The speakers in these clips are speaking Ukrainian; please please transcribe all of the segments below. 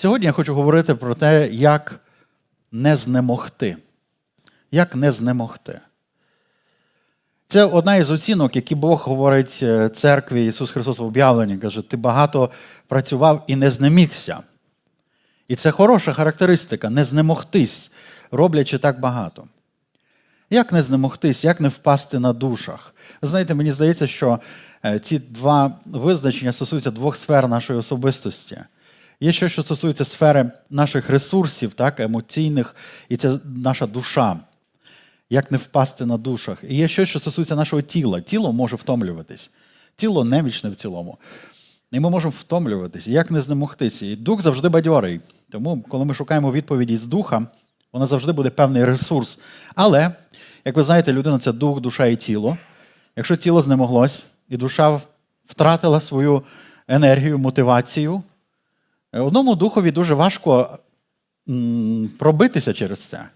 Сьогодні я хочу говорити про те, як не знемогти. Як не знемогти. Це одна із оцінок, які Бог говорить е, церкві Ісус Христос в об'явленні. Каже, ти багато працював і не знемігся. І це хороша характеристика не знемогтись, роблячи так багато. Як не знемогтись, як не впасти на душах? знаєте, мені здається, що е, ці два визначення стосуються двох сфер нашої особистості. Є щось, що стосується сфери наших ресурсів, так, емоційних, і це наша душа. Як не впасти на душах. І є щось, що стосується нашого тіла. Тіло може втомлюватись. Тіло немічне в цілому. І ми можемо втомлюватися. Як не знемогтися? І дух завжди бадьорий. Тому, коли ми шукаємо відповіді з духа, вона завжди буде певний ресурс. Але, як ви знаєте, людина це дух, душа і тіло. Якщо тіло знемоглось, і душа втратила свою енергію, мотивацію, одному духові дуже важко пробитися через це.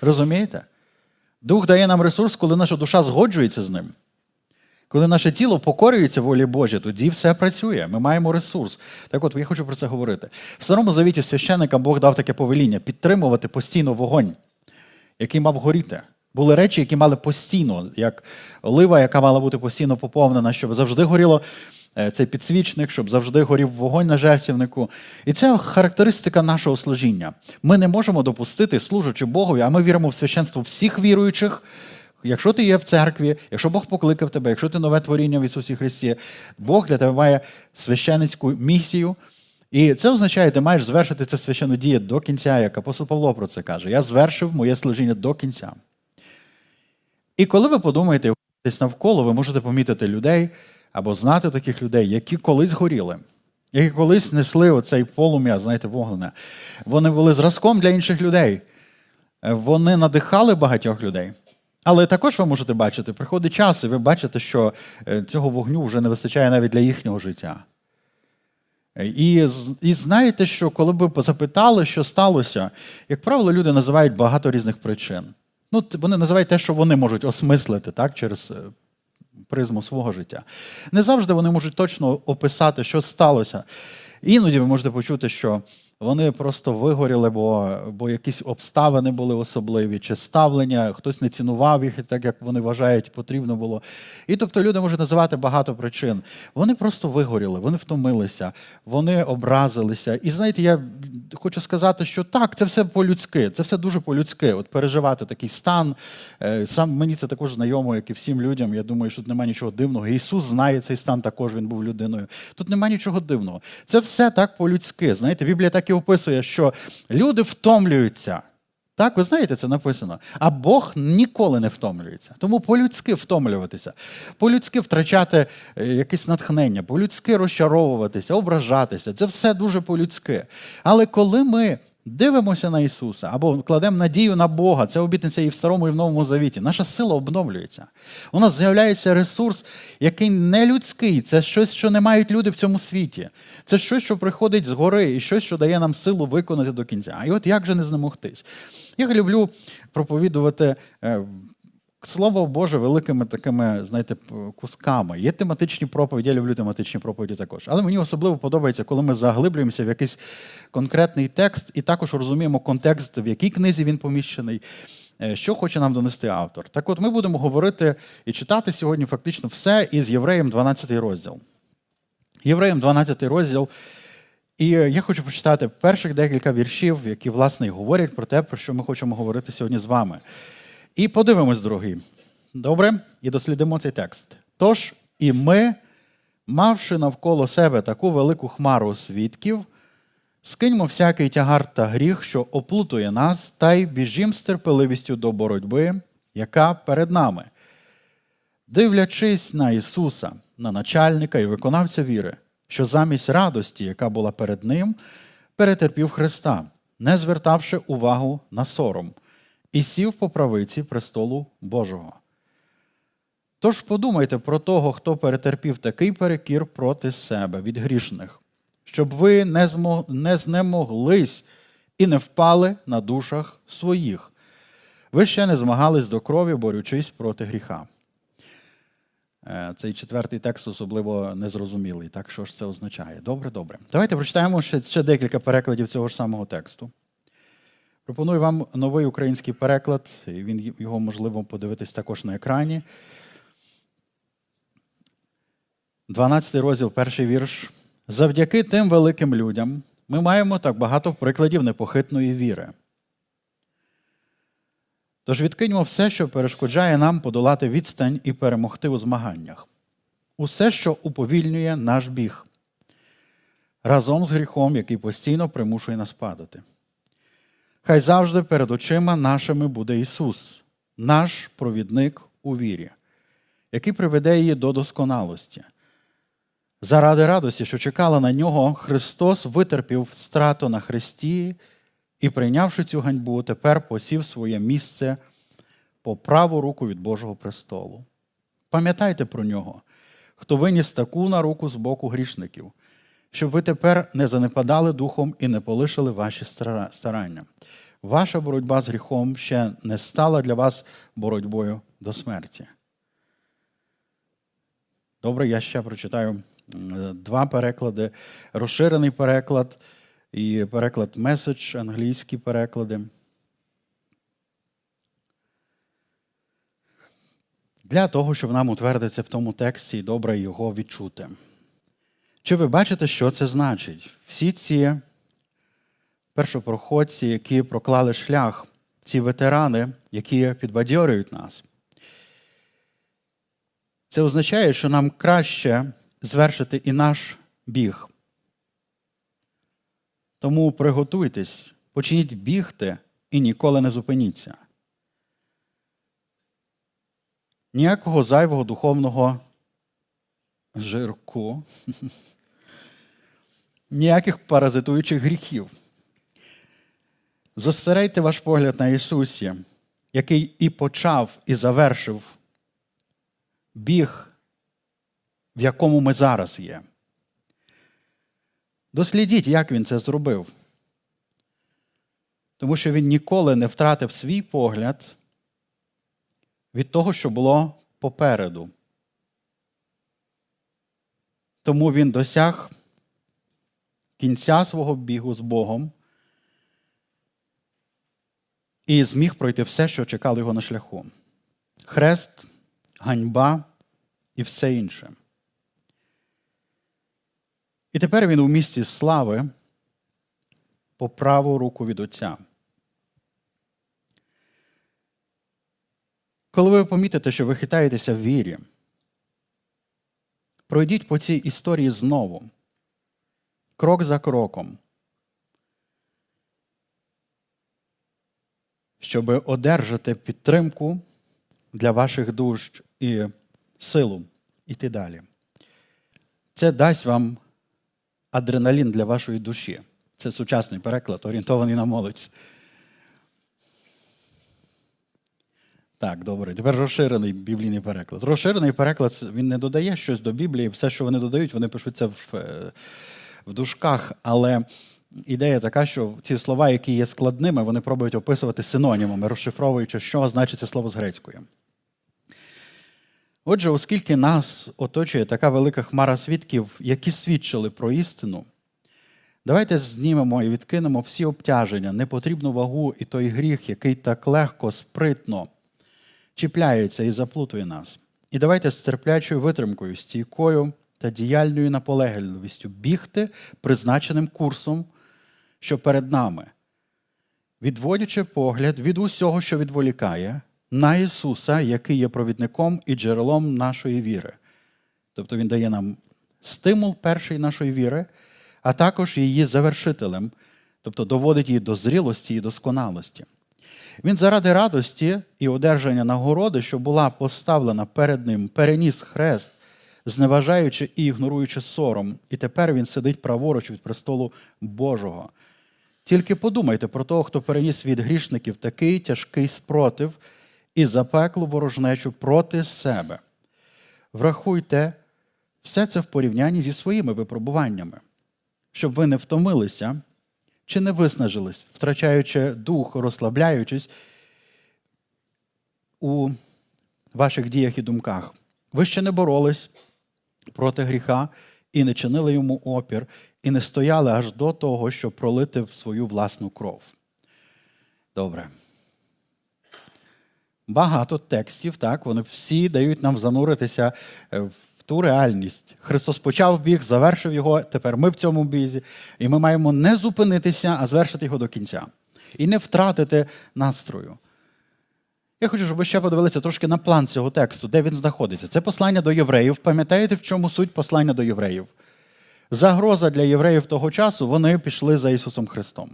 Розумієте? Дух дає нам ресурс, коли наша душа згоджується з ним. Коли наше тіло покорюється волі Божій, тоді все працює. Ми маємо ресурс. Так от я хочу про це говорити. В старому завіті священникам Бог дав таке повеління підтримувати постійно вогонь, який мав горіти. Були речі, які мали постійно, як олива, яка мала бути постійно поповнена, щоб завжди горіло е, цей підсвічник, щоб завжди горів вогонь на жертвівнику. І це характеристика нашого служіння. Ми не можемо допустити, служачи Богові, а ми віримо в священство всіх віруючих. Якщо ти є в церкві, якщо Бог покликав тебе, якщо ти нове творіння в Ісусі Христі, Бог для тебе має священницьку місію. І це означає, ти маєш звершити це священну дію до кінця, як апостол Павло про це каже. Я звершив моє служіння до кінця. І коли ви подумаєте навколо, ви можете помітити людей або знати таких людей, які колись горіли, які колись несли оцей полум'я, знаєте, вогнене. Вони були зразком для інших людей. Вони надихали багатьох людей. Але також ви можете бачити, приходить час, і ви бачите, що е, цього вогню вже не вистачає навіть для їхнього життя. І і знаєте, що коли б запитали, що сталося, як правило, люди називають багато різних причин. Ну, Вони називають те, що вони можуть осмислити так, через е, призму свого життя. Не завжди вони можуть точно описати, що сталося. Іноді ви можете почути, що вони просто вигоріли, бо бо якісь обставини були особливі, чи ставлення, хтось не цінував їх, так як вони вважають, потрібно було. І тобто люди можуть називати багато причин. Вони просто вигоріли, вони втомилися, вони образилися. І знаєте, я хочу сказати, що так, це все по-людськи, це все дуже по-людськи. От переживати такий стан. Е, сам мені це також знайомо, як і всім людям. Я думаю, що тут немає нічого дивного. Ісус знає цей стан, також він був людиною. Тут немає нічого дивного. Це все так по-людськи. Знаєте, Біблія так і описує, що люди втомлюються. Так, ви знаєте, це написано. А Бог ніколи не втомлюється. Тому по-людськи втомлюватися, по-людськи втрачати е, якесь натхнення, по-людськи розчаровуватися, ображатися це все дуже по-людськи. Але коли ми дивимося на Ісуса або кладемо надію на Бога, це обітниця і в старому, і в новому завіті. Наша сила обновлюється. У нас з'являється ресурс, який не людський. Це щось, що не мають люди в цьому світі. Це щось, що приходить згори, і щось, що дає нам силу виконати до кінця. І от як же не знемогтись? Я люблю проповідувати е, Слово Боже великими такими, знаєте, кусками. Є тематичні проповіді, я люблю тематичні проповіді також. Але мені особливо подобається, коли ми заглиблюємося в якийсь конкретний текст і також розуміємо контекст, в якій книзі він поміщений, е, що хоче нам донести автор. Так от ми будемо говорити і читати сьогодні фактично все із Євреєм 12 розділ. Євреєм 12 розділ. І я хочу прочитати перших декілька віршів, які, власне, говорять про те, про що ми хочемо говорити сьогодні з вами. І подивимось, дорогі. Добре? І дослідимо цей текст. Тож, і ми, мавши навколо себе таку велику хмару свідків, скиньмо всякий тягар та гріх, що оплутує нас, та й біжім з терпеливістю до боротьби, яка перед нами. Дивлячись на Ісуса, на начальника і виконавця віри, що замість радості, яка була перед Ним, перетерпів Христа, не звертавши увагу на сором і сів по правиці престолу Божого. Тож подумайте про того, хто перетерпів такий перекір проти себе від грішних, щоб ви не, змог... не знемоглись і не впали на душах своїх. Ви ще не змагались до крові, борючись проти гріха. Е, цей четвертий текст особливо незрозумілий. Так що ж це означає? Добре, добре. Давайте прочитаємо ще, ще декілька перекладів цього ж самого тексту. Пропоную вам новий український переклад, він його можливо подивитись також на екрані. 12 розділ, перший вірш. Завдяки тим великим людям ми маємо так багато прикладів непохитної віри. Тож відкиньмо все, що перешкоджає нам подолати відстань і перемогти у змаганнях, усе, що уповільнює наш біг, разом з гріхом, який постійно примушує нас падати. Хай завжди перед очима нашими буде Ісус, наш провідник у вірі, який приведе її до досконалості. Заради радості, що чекала на нього, Христос витерпів страту на Христі і, прийнявши цю ганьбу, тепер посів своє місце по праву руку від Божого престолу. Пам'ятайте про нього, хто виніс таку на руку з боку грішників, щоб ви тепер не занепадали духом і не полишили ваші старання. Ваша боротьба з гріхом ще не стала для вас боротьбою до смерті. Добре, я ще прочитаю два переклади. Розширений переклад і переклад меседж, англійські переклади. Для того, щоб нам утвердитися в тому тексті і добре його відчути. Чи ви бачите, що це значить? Всі ці першопроходці, які проклали шлях, ці ветерани, які підбадьорюють нас. Це означає, що нам краще звершити і наш біг. Тому приготуйтесь, почніть бігти і ніколи не зупиніться. Ніякого зайвого духовного жирку, ніяких паразитуючих гріхів. Зосередьте ваш погляд на Ісусі, який і почав, і завершив біг, в якому ми зараз є. Дослідіть, як він це зробив. Тому що він ніколи не втратив свій погляд від того, що було попереду. Тому він досяг кінця свого бігу з Богом і зміг пройти все, що чекало його на шляху. Хрест, ганьба і все інше. І тепер він у місці слави по праву руку від Отця. Коли ви помітите, що ви хитаєтеся в вірі, пройдіть по цій історії знову, крок за кроком, щоб одержати підтримку для ваших душ і силу йти далі. Це дасть вам адреналін для вашої душі. Це сучасний переклад, орієнтований на молодь. Так, добре. Тепер розширений біблійний переклад. Розширений переклад він не додає щось до Біблії. Все, що вони додають, вони пишуться в, е, в дужках. Але ідея така, що ці слова, які є складними, вони пробують описувати синонімами, розшифровуючи, що значить це слово з грецькою. Отже, оскільки нас оточує така велика хмара свідків, які свідчили про істину, давайте знімемо і відкинемо всі обтяження, непотрібну вагу і той гріх, який так легко, спритно чіпляється і заплутує нас. І давайте з терплячою витримкою, стійкою та діяльною наполегливістю бігти призначеним курсом, що перед нами, відводячи погляд від усього, що відволікає на Ісуса, який є провідником і джерелом нашої віри. Тобто Він дає нам стимул першої нашої віри, а також її завершителем, тобто доводить її до зрілості і досконалості. Він заради радості і одержання нагороди, що була поставлена перед ним, переніс хрест, зневажаючи і ігноруючи сором, і тепер він сидить праворуч від престолу Божого. Тільки подумайте про того, хто переніс від грішників такий тяжкий спротив і запеклу ворожнечу проти себе. Врахуйте все це в порівнянні зі своїми випробуваннями, щоб ви не втомилися чи не виснажились, втрачаючи дух, розслабляючись у ваших діях і думках. ви ще не боролись проти гріха і не чинили йому опір, і не стояли аж до того, щоб пролити свою власну кров. Добре. Багато текстів, так, вони всі дають нам зануритися е, в ту реальність. Христос почав біг, завершив його, тепер ми в цьому бізі. І ми маємо не зупинитися, а звершити його до кінця. І не втратити настрою. Я хочу, щоб ви ще подивилися трошки на план цього тексту, де він знаходиться. Це послання до євреїв. Пам'ятаєте, в чому суть послання до євреїв? Загроза для євреїв того часу, вони пішли за Ісусом Христом.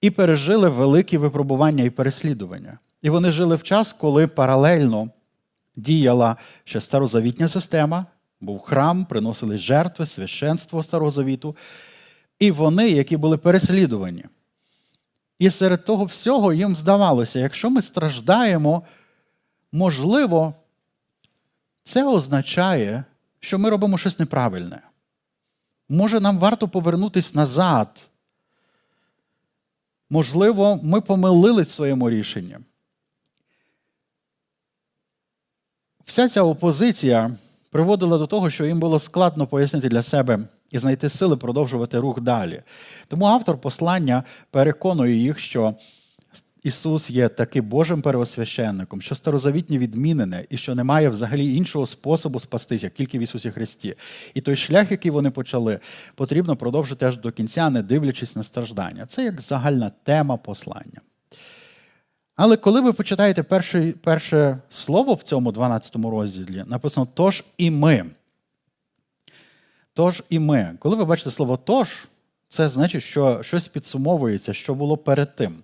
І пережили великі випробування і переслідування. І вони жили в час, коли паралельно діяла ще старозавітня система, був храм, приносили жертви, священство Старого Завіту. І вони, які були переслідувані. І серед того всього їм здавалося, якщо ми страждаємо, можливо, це означає, що ми робимо щось неправильне. Може, нам варто повернутися назад. Можливо, ми помилились в своєму рішенні. Вся ця опозиція приводила до того, що їм було складно пояснити для себе і знайти сили продовжувати рух далі. Тому автор послання переконує їх, що Ісус є таким Божим первосвященником, що старозавітні відмінене, і що немає взагалі іншого способу спастися, як тільки в Ісусі Христі. І той шлях, який вони почали, потрібно продовжити аж до кінця, не дивлячись на страждання. Це як загальна тема послання. Але коли ви почитаєте перше, перше слово в цьому 12 розділі, написано тож і ми. Тож і ми. Коли ви бачите слово тож, це значить, що щось підсумовується, що було перед тим.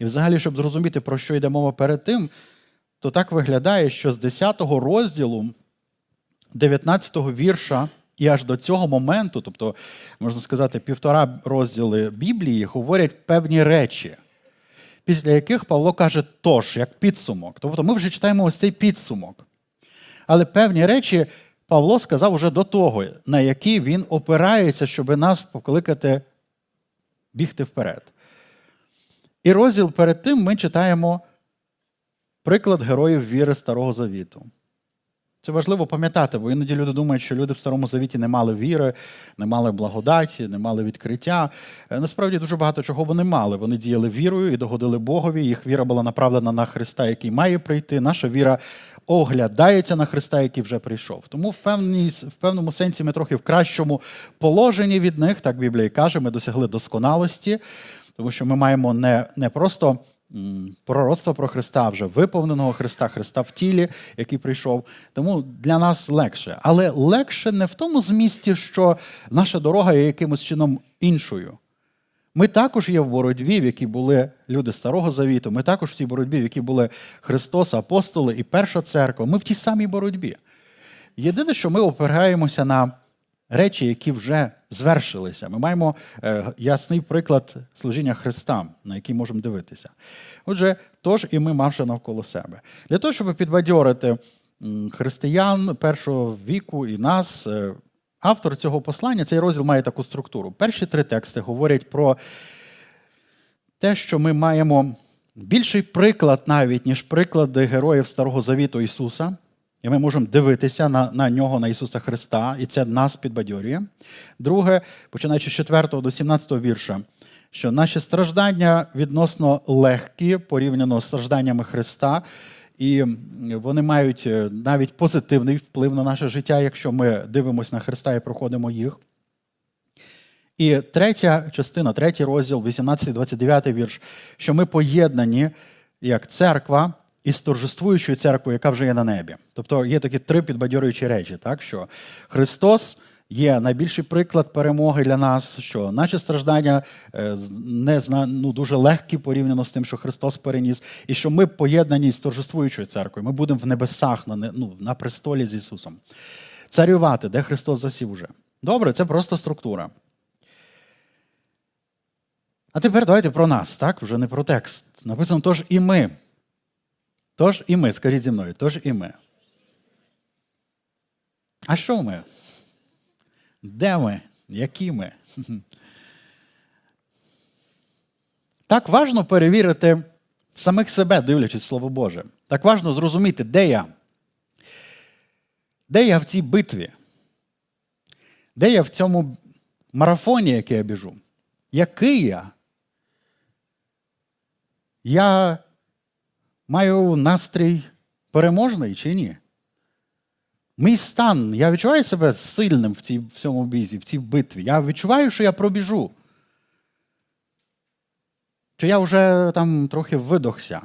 І взагалі, щоб зрозуміти, про що йде мова перед тим, то так виглядає, що з 10 розділу 19 вірша і аж до цього моменту, тобто, можна сказати, півтора розділи Біблії, говорять певні речі, після яких Павло каже тож, як підсумок. Тобто ми вже читаємо ось цей підсумок. Але певні речі Павло сказав уже до того, на які він опирається, щоб нас покликати бігти вперед. І розділ перед тим ми читаємо приклад героїв віри Старого Завіту. Це важливо пам'ятати, бо іноді люди думають, що люди в Старому Завіті не мали віри, не мали благодаті, не мали відкриття. Е, насправді дуже багато чого вони мали. Вони діяли вірою і догодили Богові. Їх віра була направлена на Христа, який має прийти. Наша віра оглядається на Христа, який вже прийшов. Тому в певній, в певному сенсі ми трохи в кращому положенні від них, так Біблія і каже, ми досягли досконалості, тому що ми маємо не, не просто пророцтва про Христа, вже виповненого Христа, Христа в тілі, який прийшов. Тому для нас легше. Але легше не в тому змісті, що наша дорога є якимось чином іншою. Ми також є в боротьбі, в якій були люди Старого Завіту, ми також в цій боротьбі, в якій були Христос, апостоли і Перша церква. Ми в тій самій боротьбі. Єдине, що ми опираємося на речі, які вже звершилися. Ми маємо е, ясний приклад служіння Христа, на який можемо дивитися. Отже, тож і ми мавши навколо себе. Для того, щоб підбадьорити християн першого віку і нас, е, автор цього послання, цей розділ має таку структуру. Перші три тексти говорять про те, що ми маємо більший приклад навіть, ніж приклади героїв Старого Завіту Ісуса. І ми можемо дивитися на на нього, на Ісуса Христа, і це нас підбадьорює. Друге, починаючи з 4 до 17 вірша, що наші страждання відносно легкі порівняно з стражданнями Христа, і вони мають е, навіть позитивний вплив на наше життя, якщо ми дивимося на Христа і проходимо їх. І третя частина, третій розділ, 18-29 вірш, що ми поєднані як церква із торжествуючою церквою, яка вже є на небі. Тобто є такі три підбадьорюючі речі, так що Христос. Є найбільший приклад перемоги для нас, що наші страждання е, не ну, дуже легкі порівняно з тим, що Христос переніс, і що ми поєднані з торжествуючою церквою. Ми будемо в небесах на ну, на престолі з Ісусом. Царювати, де Христос засів уже. Добре, це просто структура. А тепер давайте про нас, так? Вже не про текст. Написано, тож і ми. Тож і ми, скажіть зі мною, тож і ми. А що ми? Де ми? Які ми? Так важно перевірити самих себе, дивлячись Слово Боже. Так важно зрозуміти, де я, Де я в цій битві? Де я в цьому марафоні, який я біжу? Який я? Я маю настрій переможний чи ні? Мій стан, я відчуваю себе сильним в цій, в цьому бізі, в цій битві. Я відчуваю, що я пробіжу. Чи я вже там трохи видохся.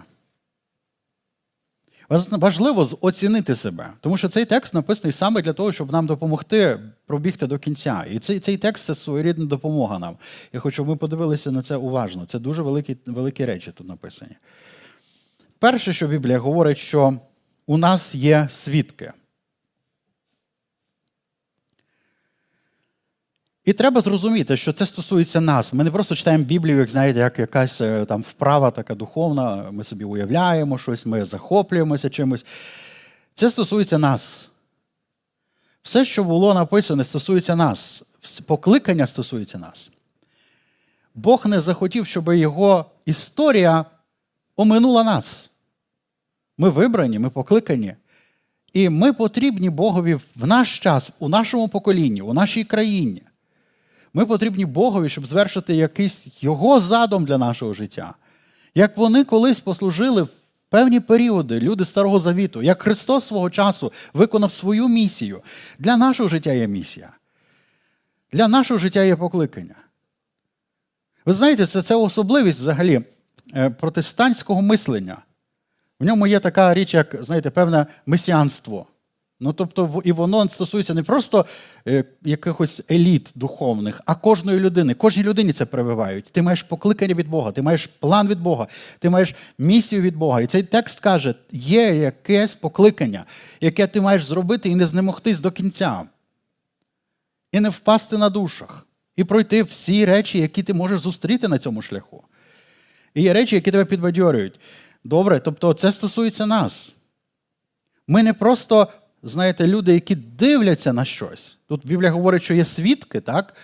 Важливо оцінити себе, тому що цей текст написаний саме для того, щоб нам допомогти пробігти до кінця. І цей цей текст це своєрідна допомога нам. Я хочу, щоб ми подивилися на це уважно. Це дуже великі, великі речі тут написані. Перше, що Біблія говорить, що у нас є свідки. І треба зрозуміти, що це стосується нас. Ми не просто читаємо Біблію, як знаєте, як якась е, там вправа така духовна, ми собі уявляємо щось, ми захоплюємося чимось. Це стосується нас. Все, що було написане, стосується нас. Покликання стосується нас. Бог не захотів, щоб його історія оминула нас. Ми вибрані, ми покликані. І ми потрібні Богові в наш час, у нашому поколінні, у нашій країні. Ми потрібні Богові, щоб звершити якийсь його задум для нашого життя. Як вони колись послужили в певні періоди, люди Старого Завіту, як Христос свого часу виконав свою місію. Для нашого життя є місія. Для нашого життя є покликання. Ви знаєте, це, це особливість взагалі протестантського мислення. В ньому є така річ, як, знаєте, певне месіанство. Ну, тобто, і воно стосується не просто е, якихось еліт духовних, а кожної людини. Кожній людині це прививають. Ти маєш покликання від Бога, ти маєш план від Бога, ти маєш місію від Бога. І цей текст каже: є якесь покликання, яке ти маєш зробити і не знемогтись до кінця. І не впасти на душах, і пройти всі речі, які ти можеш зустріти на цьому шляху. І є речі, які тебе підбадьорюють. Добре, тобто це стосується нас. Ми не просто знаєте, люди, які дивляться на щось. Тут Біблія говорить, що є свідки, так?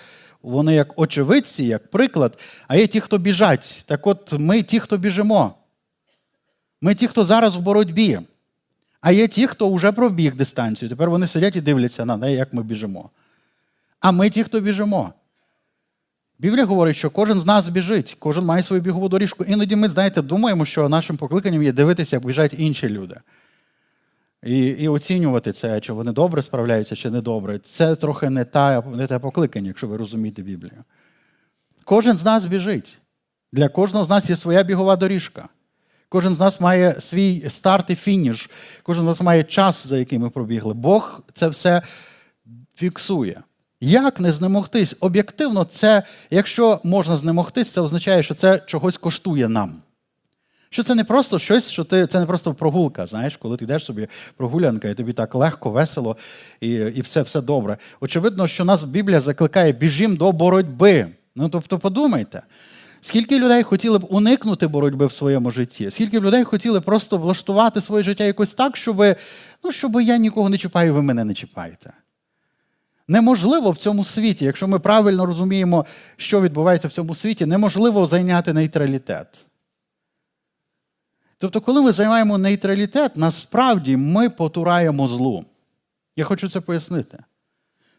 Вони як очевидці, як приклад, а є ті, хто біжать. Так от ми ті, хто біжимо. Ми ті, хто зараз в боротьбі. А є ті, хто вже пробіг дистанцію. Тепер вони сидять і дивляться на неї, як ми біжимо. А ми ті, хто біжимо. Біблія говорить, що кожен з нас біжить, кожен має свою бігову доріжку. Іноді ми, знаєте, думаємо, що нашим покликанням є дивитися, як біжать інші люди. І і оцінювати це, чи вони добре справляються, чи не добре. Це трохи не та, не те покликання, якщо ви розумієте Біблію. Кожен з нас біжить. Для кожного з нас є своя бігова доріжка. Кожен з нас має свій старт і фініш, кожен з нас має час, за який ми пробігли. Бог це все фіксує. Як не знемогтись? Об'єктивно, це, якщо можна знемогтись, це означає, що це чогось коштує нам. Що це не просто щось, що ти це не просто прогулка, знаєш, коли ти йдеш собі прогулянка, і тобі так легко, весело і і все все добре. Очевидно, що нас Біблія закликає біжім до боротьби. Ну тобто, подумайте, скільки людей хотіли б уникнути боротьби в своєму житті, скільки людей хотіли просто влаштувати своє життя якось так, щоб ну, щоб я нікого не чіпаю, ви мене не чіпаєте. Неможливо в цьому світі, якщо ми правильно розуміємо, що відбувається в цьому світі, неможливо зайняти нейтралітет. Тобто, коли ми займаємо нейтралітет, насправді ми потураємо злу. Я хочу це пояснити.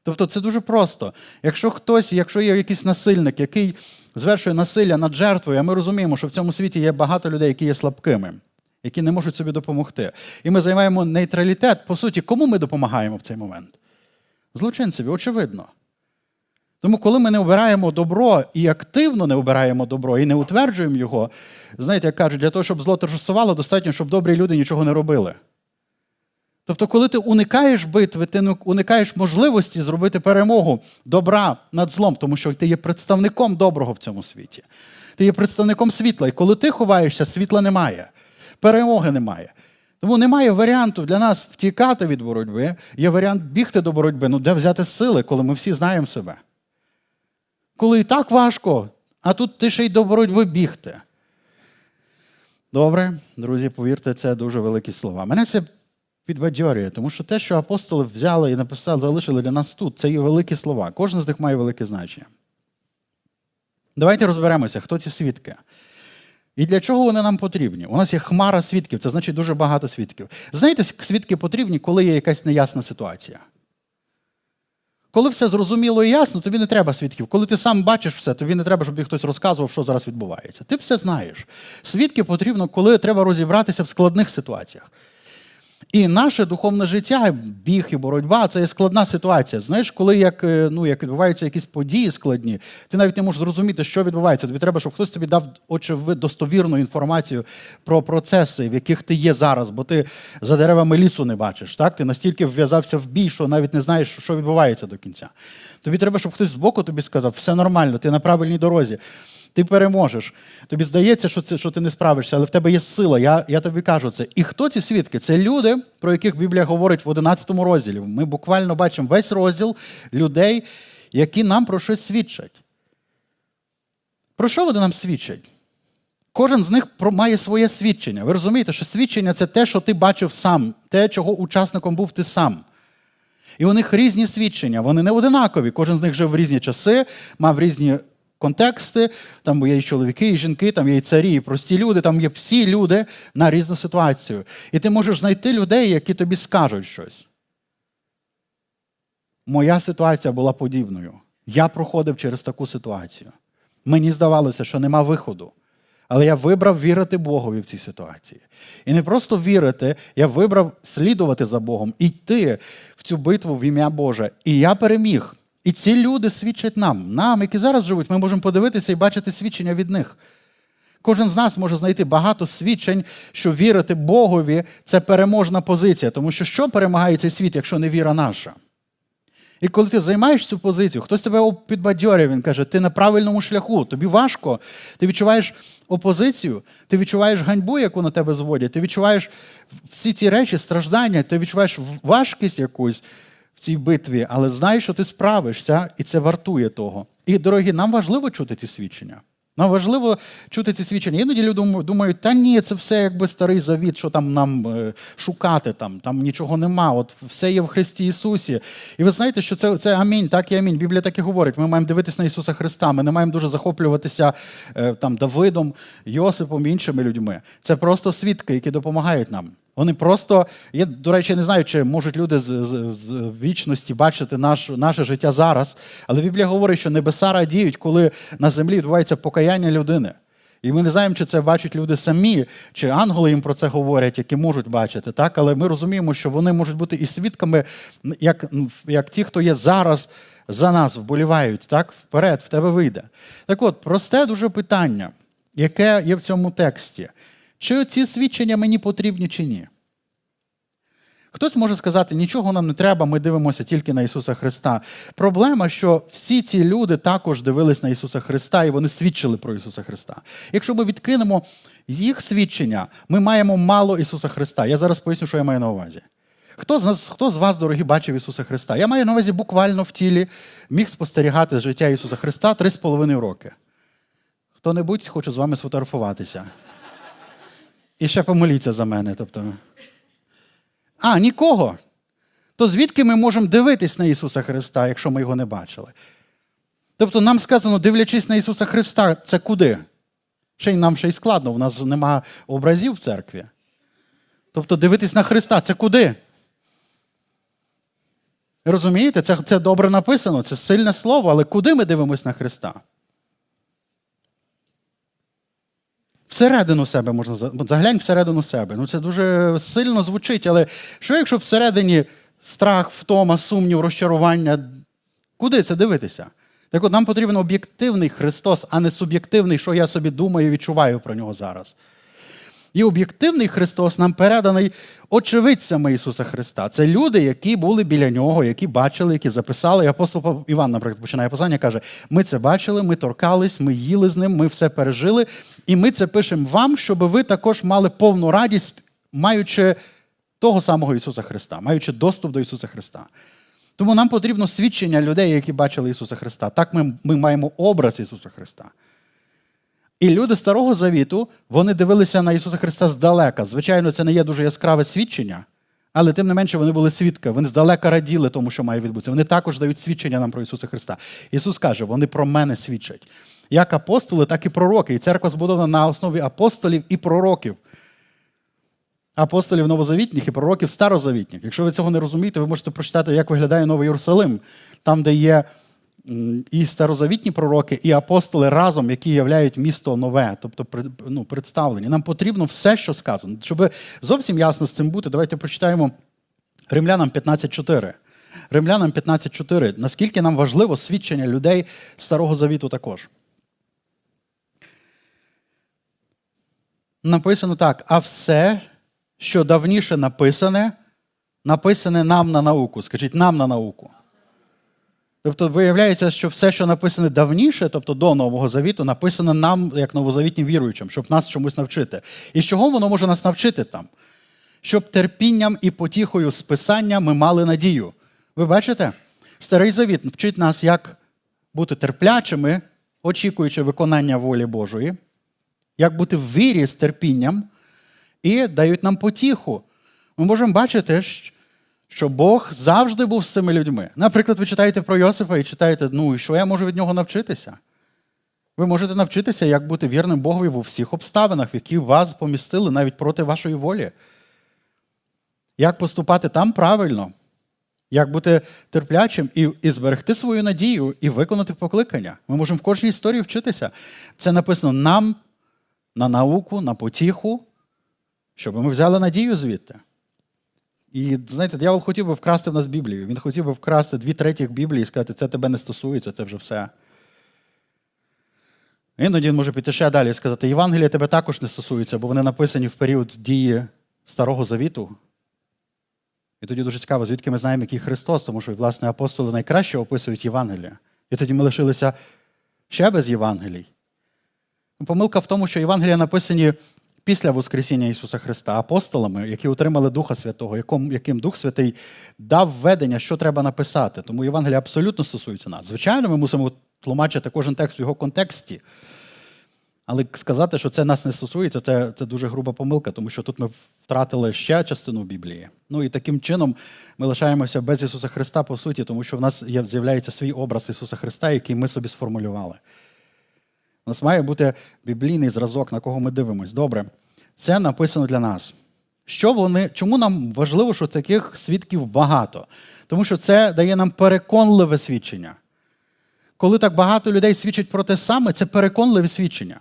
Тобто, це дуже просто. Якщо хтось, якщо є якийсь насильник, який звершує насилля над жертвою, а ми розуміємо, що в цьому світі є багато людей, які є слабкими, які не можуть собі допомогти. І ми займаємо нейтралітет, по суті, кому ми допомагаємо в цей момент? Злочинцеві, очевидно. Тому, коли ми не обираємо добро і активно не обираємо добро і не утверджуємо його, знаєте, як кажуть, для того, щоб зло торжествувало, достатньо, щоб добрі люди нічого не робили. Тобто, коли ти уникаєш битви, ти уникаєш можливості зробити перемогу добра над злом, тому що ти є представником доброго в цьому світі. Ти є представником світла. І коли ти ховаєшся, світла немає, перемоги немає. Тому немає варіанту для нас втікати від боротьби, є варіант бігти до боротьби. Ну де взяти сили, коли ми всі знаємо себе коли і так важко, а тут ти ще й до боротьби бігти. Добре, друзі, повірте, це дуже великі слова. Мене це підбадьорює, тому що те, що апостоли взяли і написали, залишили для нас тут, це є великі слова. Кожен з них має велике значення. Давайте розберемося, хто ці свідки. І для чого вони нам потрібні? У нас є хмара свідків, це значить дуже багато свідків. Знаєте, свідки потрібні, коли є якась неясна ситуація. Коли все зрозуміло і ясно, тобі не треба свідків. Коли ти сам бачиш все, тобі не треба, щоб тобі хтось розказував, що зараз відбувається. Ти все знаєш. Свідки потрібно, коли треба розібратися в складних ситуаціях. І наше духовне життя, біг і боротьба це є складна ситуація. Знаєш, коли як е, ну, як відбуваються якісь події складні, ти навіть не можеш зрозуміти, що відбувається. Тобі треба, щоб хтось тобі дав очевидь достовірну інформацію про процеси, в яких ти є зараз, бо ти за деревами лісу не бачиш. Так? Ти настільки вв'язався в бій, що навіть не знаєш, що відбувається до кінця. Тобі треба, щоб хтось збоку тобі сказав, все нормально, ти на правильній дорозі ти переможеш. Тобі здається, що це, що ти не справишся, але в тебе є сила. Я я тобі кажу це. І хто ці свідки? Це люди, про яких Біблія говорить в 11 розділі. Ми буквально бачимо весь розділ людей, які нам про щось свідчать. Про що вони нам свідчать? Кожен з них має своє свідчення. Ви розумієте, що свідчення це те, що ти бачив сам, те, чого учасником був ти сам. І у них різні свідчення, вони не одинакові. Кожен з них жив в різні часи, мав різні контексти, там є і чоловіки, і жінки, там є і царі, і прості люди, там є всі люди на різну ситуацію. І ти можеш знайти людей, які тобі скажуть щось. Моя ситуація була подібною. Я проходив через таку ситуацію. Мені здавалося, що нема виходу. Але я вибрав вірити Богові в цій ситуації. І не просто вірити, я вибрав слідувати за Богом, йти в цю битву в ім'я Боже. І я переміг. І ці люди свідчать нам, нам, які зараз живуть, ми можемо подивитися і бачити свідчення від них. Кожен з нас може знайти багато свідчень, що вірити Богові це переможна позиція, тому що що перемагає цей світ, якщо не віра наша? І коли ти займаєш цю позицію, хтось тебе підбадьорює, він каже, ти на правильному шляху, тобі важко, ти відчуваєш опозицію, ти відчуваєш ганьбу, яку на тебе зводять, ти відчуваєш всі ці речі, страждання, ти відчуваєш важкість якусь цій битві, але знай, що ти справишся, і це вартує того. І, дорогі, нам важливо чути ці свідчення. Нам важливо чути ці свідчення. Іноді люди думають, та ні, це все якби старий завіт, що там нам е, шукати, там там нічого нема. От все є в Христі Ісусі. І ви знаєте, що це це амінь, так і амінь. Біблія так і говорить. Ми маємо дивитися на Ісуса Христа. Ми не маємо дуже захоплюватися е, там Давидом, Йосипом і іншими людьми. Це просто свідки, які допомагають нам. Вони просто, я, до речі, не знаю, чи можуть люди з, з, з вічності бачити наш, наше життя зараз. Але Біблія говорить, що небеса радіють, коли на землі відбувається покаяння людини. І ми не знаємо, чи це бачать люди самі, чи ангели їм про це говорять, які можуть бачити. так? Але ми розуміємо, що вони можуть бути і свідками, як як ті, хто є зараз за нас, вболівають, так? вперед, в тебе вийде. Так от, просте дуже питання, яке є в цьому тексті. Чи ці свідчення мені потрібні, чи ні? Хтось може сказати, нічого нам не треба, ми дивимося тільки на Ісуса Христа. Проблема, що всі ці люди також дивились на Ісуса Христа і вони свідчили про Ісуса Христа. Якщо ми відкинемо їх свідчення, ми маємо мало Ісуса Христа. Я зараз поясню, що я маю на увазі. Хто з нас, хто з вас, дорогі, бачив Ісуса Христа? Я маю на увазі буквально в тілі міг спостерігати життя Ісуса Христа три з половиною роки. Хто-небудь хоче з вами сфотографуватися. І ще помоліться за мене. тобто. А, нікого. То звідки ми можемо дивитись на Ісуса Христа, якщо ми його не бачили? Тобто нам сказано, дивлячись на Ісуса Христа, це куди? Ще й нам ще й складно, у нас нема образів в церкві. Тобто дивитись на Христа це куди? Розумієте, це це добре написано, це сильне слово, але куди ми дивимося на Христа? Всередину себе можна заглянь всередину себе. Ну це дуже сильно звучить, але що якщо всередині страх, втома, сумнів, розчарування? Куди це дивитися? Так от нам потрібен об'єктивний Христос, а не суб'єктивний, що я собі думаю і відчуваю про нього зараз. І об'єктивний Христос нам переданий очевидцями Ісуса Христа. Це люди, які були біля нього, які бачили, які записали. Апостол Іван, наприклад, починає послання, каже: ми це бачили, ми торкались, ми їли з ним, ми все пережили. І ми це пишемо вам, щоб ви також мали повну радість, маючи того самого Ісуса Христа, маючи доступ до Ісуса Христа. Тому нам потрібно свідчення людей, які бачили Ісуса Христа. Так ми, ми маємо образ Ісуса Христа. І люди Старого Завіту вони дивилися на Ісуса Христа здалека. Звичайно, це не є дуже яскраве свідчення, але тим не менше вони були свідки. Вони здалека раділи тому, що має відбутися. Вони також дають свідчення нам про Ісуса Христа. Ісус каже, вони про мене свідчать. як апостоли, так і пророки. І церква збудована на основі апостолів і пророків. Апостолів новозавітніх і пророків старозавітніх. Якщо ви цього не розумієте, ви можете прочитати, як виглядає Новий Єрусалим, там, де є і старозавітні пророки, і апостоли разом, які являють місто нове, тобто ну, представлені. Нам потрібно все, що сказано. Щоб зовсім ясно з цим бути, давайте прочитаємо Римлянам 15.4. Римлянам 15.4. Наскільки нам важливо свідчення людей Старого Завіту також. Написано так: а все, що давніше написане, написане нам на науку. Скажіть нам на науку. Тобто, виявляється, що все, що написане давніше, тобто до Нового Завіту, написане нам, як новозавітнім віруючим, щоб нас чомусь навчити. І з чого воно може нас навчити там? Щоб терпінням і потіхою списання ми мали надію. Ви бачите? Старий Завіт вчить нас, як бути терплячими, очікуючи виконання волі Божої, як бути в вірі з терпінням, і дають нам потіху. Ми можемо бачити, що Бог завжди був з цими людьми. Наприклад, ви читаєте про Йосифа і читаєте, ну і що я можу від нього навчитися? Ви можете навчитися, як бути вірним Богові у всіх обставинах, в які вас помістили навіть проти вашої волі. Як поступати там правильно, як бути терплячим і і зберегти свою надію і виконати покликання. Ми можемо в кожній історії вчитися. Це написано нам на науку, на потіху, щоб ми взяли надію звідти. І знаєте, дьявол хотів би вкрасти в нас Біблію. Він хотів би вкрасти дві третіх Біблії і сказати, це тебе не стосується, це вже все. Іноді він може піти ще далі і сказати, Євангелія тебе також не стосується, бо вони написані в період дії Старого Завіту. І тоді дуже цікаво, звідки ми знаємо, який Христос, тому що, власне, апостоли найкраще описують Євангелія. І тоді ми лишилися ще без Євангелій. Помилка в тому, що Євангелія написані після Воскресіння Ісуса Христа апостолами, які отримали Духа Святого, яким Дух Святий дав ведення, що треба написати. Тому Євангелія абсолютно стосується нас. Звичайно, ми мусимо тлумачити кожен текст в його контексті. Але сказати, що це нас не стосується, це це дуже груба помилка, тому що тут ми втратили ще частину Біблії. Ну і таким чином ми лишаємося без Ісуса Христа, по суті, тому що в нас з'являється свій образ Ісуса Христа, який ми собі сформулювали. У нас має бути біблійний зразок, на кого ми дивимося. Добре, це написано для нас. Що вони, Чому нам важливо, що таких свідків багато? Тому що це дає нам переконливе свідчення. Коли так багато людей свідчать про те саме, це переконливе свідчення.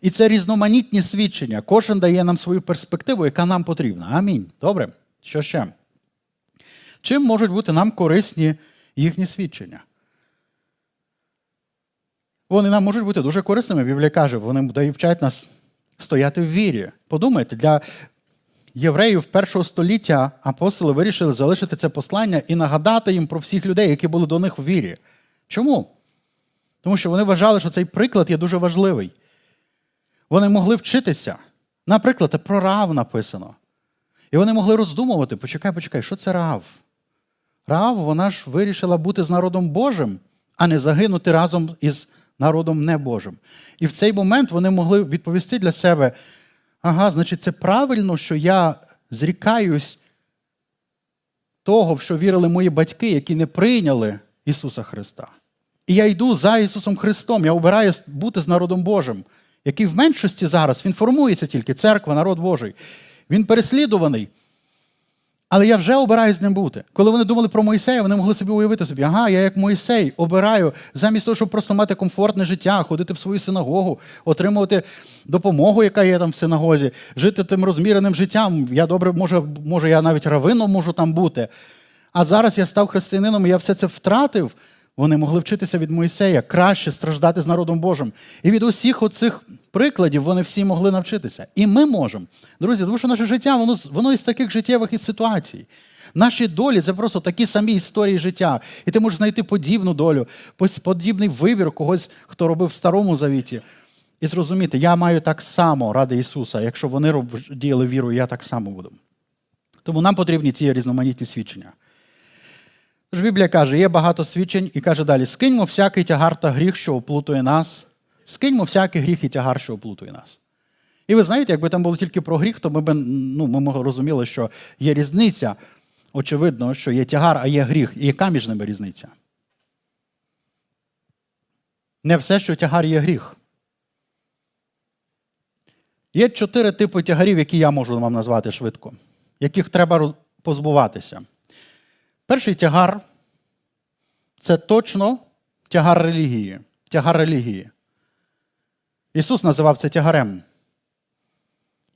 І це різноманітні свідчення. Кожен дає нам свою перспективу, яка нам потрібна. Амінь. Добре. Що ще? Чим можуть бути нам корисні їхні свідчення? Вони нам можуть бути дуже корисними. Біблія каже, вони вчать нас стояти в вірі. Подумайте, для євреїв першого століття апостоли вирішили залишити це послання і нагадати їм про всіх людей, які були до них в вірі. Чому? Тому що вони вважали, що цей приклад є дуже важливий. Вони могли вчитися. Наприклад, про Рав написано. І вони могли роздумувати, почекай, почекай, що це Рав? Рав, вона ж вирішила бути з народом Божим, а не загинути разом із народом небожим. І в цей момент вони могли відповісти для себе: ага, значить, це правильно, що я зрікаюсь того, в що вірили мої батьки, які не прийняли Ісуса Христа. І я йду за Ісусом Христом, я обираю бути з народом Божим, який в меншості зараз він формується тільки церква, народ Божий. Він переслідуваний. Але я вже обираю з ним бути. Коли вони думали про Моїсея, вони могли собі уявити собі, ага, я як Моїсей обираю, замість того, щоб просто мати комфортне життя, ходити в свою синагогу, отримувати допомогу, яка є там в синагозі, жити тим розміреним життям. Я добре, може, може, я навіть равином можу там бути. А зараз я став християнином, і я все це втратив. Вони могли вчитися від Моїсея, краще страждати з народом Божим. І від усіх оцих прикладів вони всі могли навчитися. І ми можемо. Друзі, тому що наше життя, воно воно із таких життєвих із ситуацій. Наші долі це просто такі самі історії життя. І ти можеш знайти подібну долю, подібний вибір когось, хто робив в старому завіті. І зрозуміти, я маю так само ради Ісуса. Якщо вони діяли віру, я так само буду. Тому нам потрібні ці різноманітні свідчення. Тож Біблія каже, є багато свідчень і каже далі: скиньмо всякий тягар та гріх, що оплутує нас, скиньмо всякий гріх і тягар, що оплутує нас. І ви знаєте, якби там було тільки про гріх, то ми б ну, ми розуміли, що є різниця. Очевидно, що є тягар, а є гріх. І яка між ними різниця? Не все, що тягар є гріх. Є чотири типи тягарів, які я можу вам назвати швидко, яких треба позбуватися. Перший тягар це точно тягар релігії. Тягар релігії. Ісус називав це тягарем.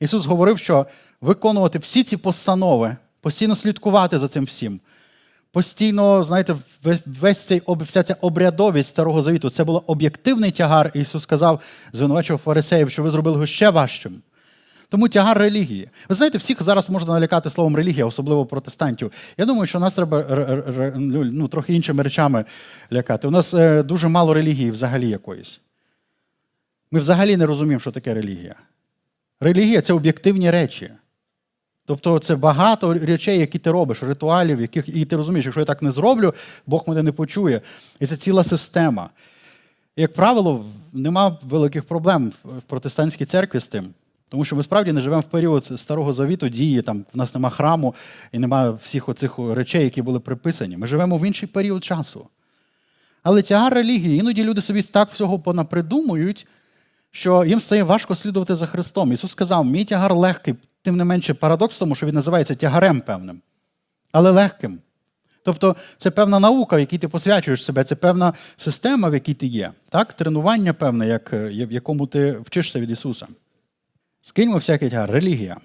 Ісус говорив, що виконувати всі ці постанови, постійно слідкувати за цим всім. Постійно, знаєте, весь цей вся ця обрядовість Старого Завіту це було об'єктивний тягар. і Ісус сказав, звинувачував фарисеїв, що ви зробили його ще важчим. Тому тягар релігії. Ви знаєте, всіх зараз можна налякати словом релігія, особливо протестантів. Я думаю, що нас треба ну, ну, трохи іншими речами лякати. У нас е, дуже мало релігії взагалі якоїсь. Ми взагалі не розуміємо, що таке релігія. Релігія це об'єктивні речі. Тобто це багато речей, які ти робиш, ритуалів, яких і ти розумієш, якщо я так не зроблю, Бог мене не почує. І це ціла система. Як правило, нема великих проблем в протестантській церкві з тим. Тому що ми справді не живемо в період Старого Завіту, дії, там в нас нема храму і немає всіх оцих речей, які були приписані. Ми живемо в інший період часу. Але тягар релігії, іноді люди собі так всього понапридумують, що їм стає важко слідувати за Христом. Ісус сказав, мій тягар легкий, тим не менше парадокс тому, що він називається тягарем певним, але легким. Тобто це певна наука, в якій ти посвячуєш себе, це певна система, в якій ти є. Так? Тренування певне, як, в якому ти вчишся від Ісуса. Скиньмо всякий тягар, релігія.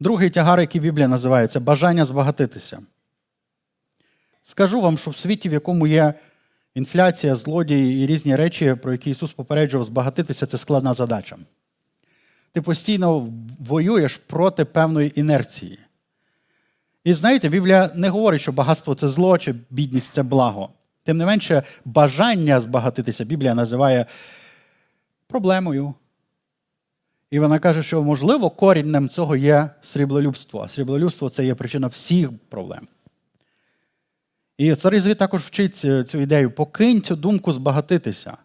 Другий тягар, який Біблія називає, це бажання збагатитися. Скажу вам, що в світі, в якому є інфляція, злодії і різні речі, про які Ісус попереджував, збагатитися це складна задача. Ти постійно воюєш проти певної інерції. І знаєте, Біблія не говорить, що багатство це зло, чи бідність це благо. Тим не менше, бажання збагатитися Біблія називає проблемою. І вона каже, що, можливо, коріннем цього є сріблолюбство. А сріблолюбство це є причина всіх проблем. І цар Звіт також вчить цю ідею: покинь цю думку збагатитися.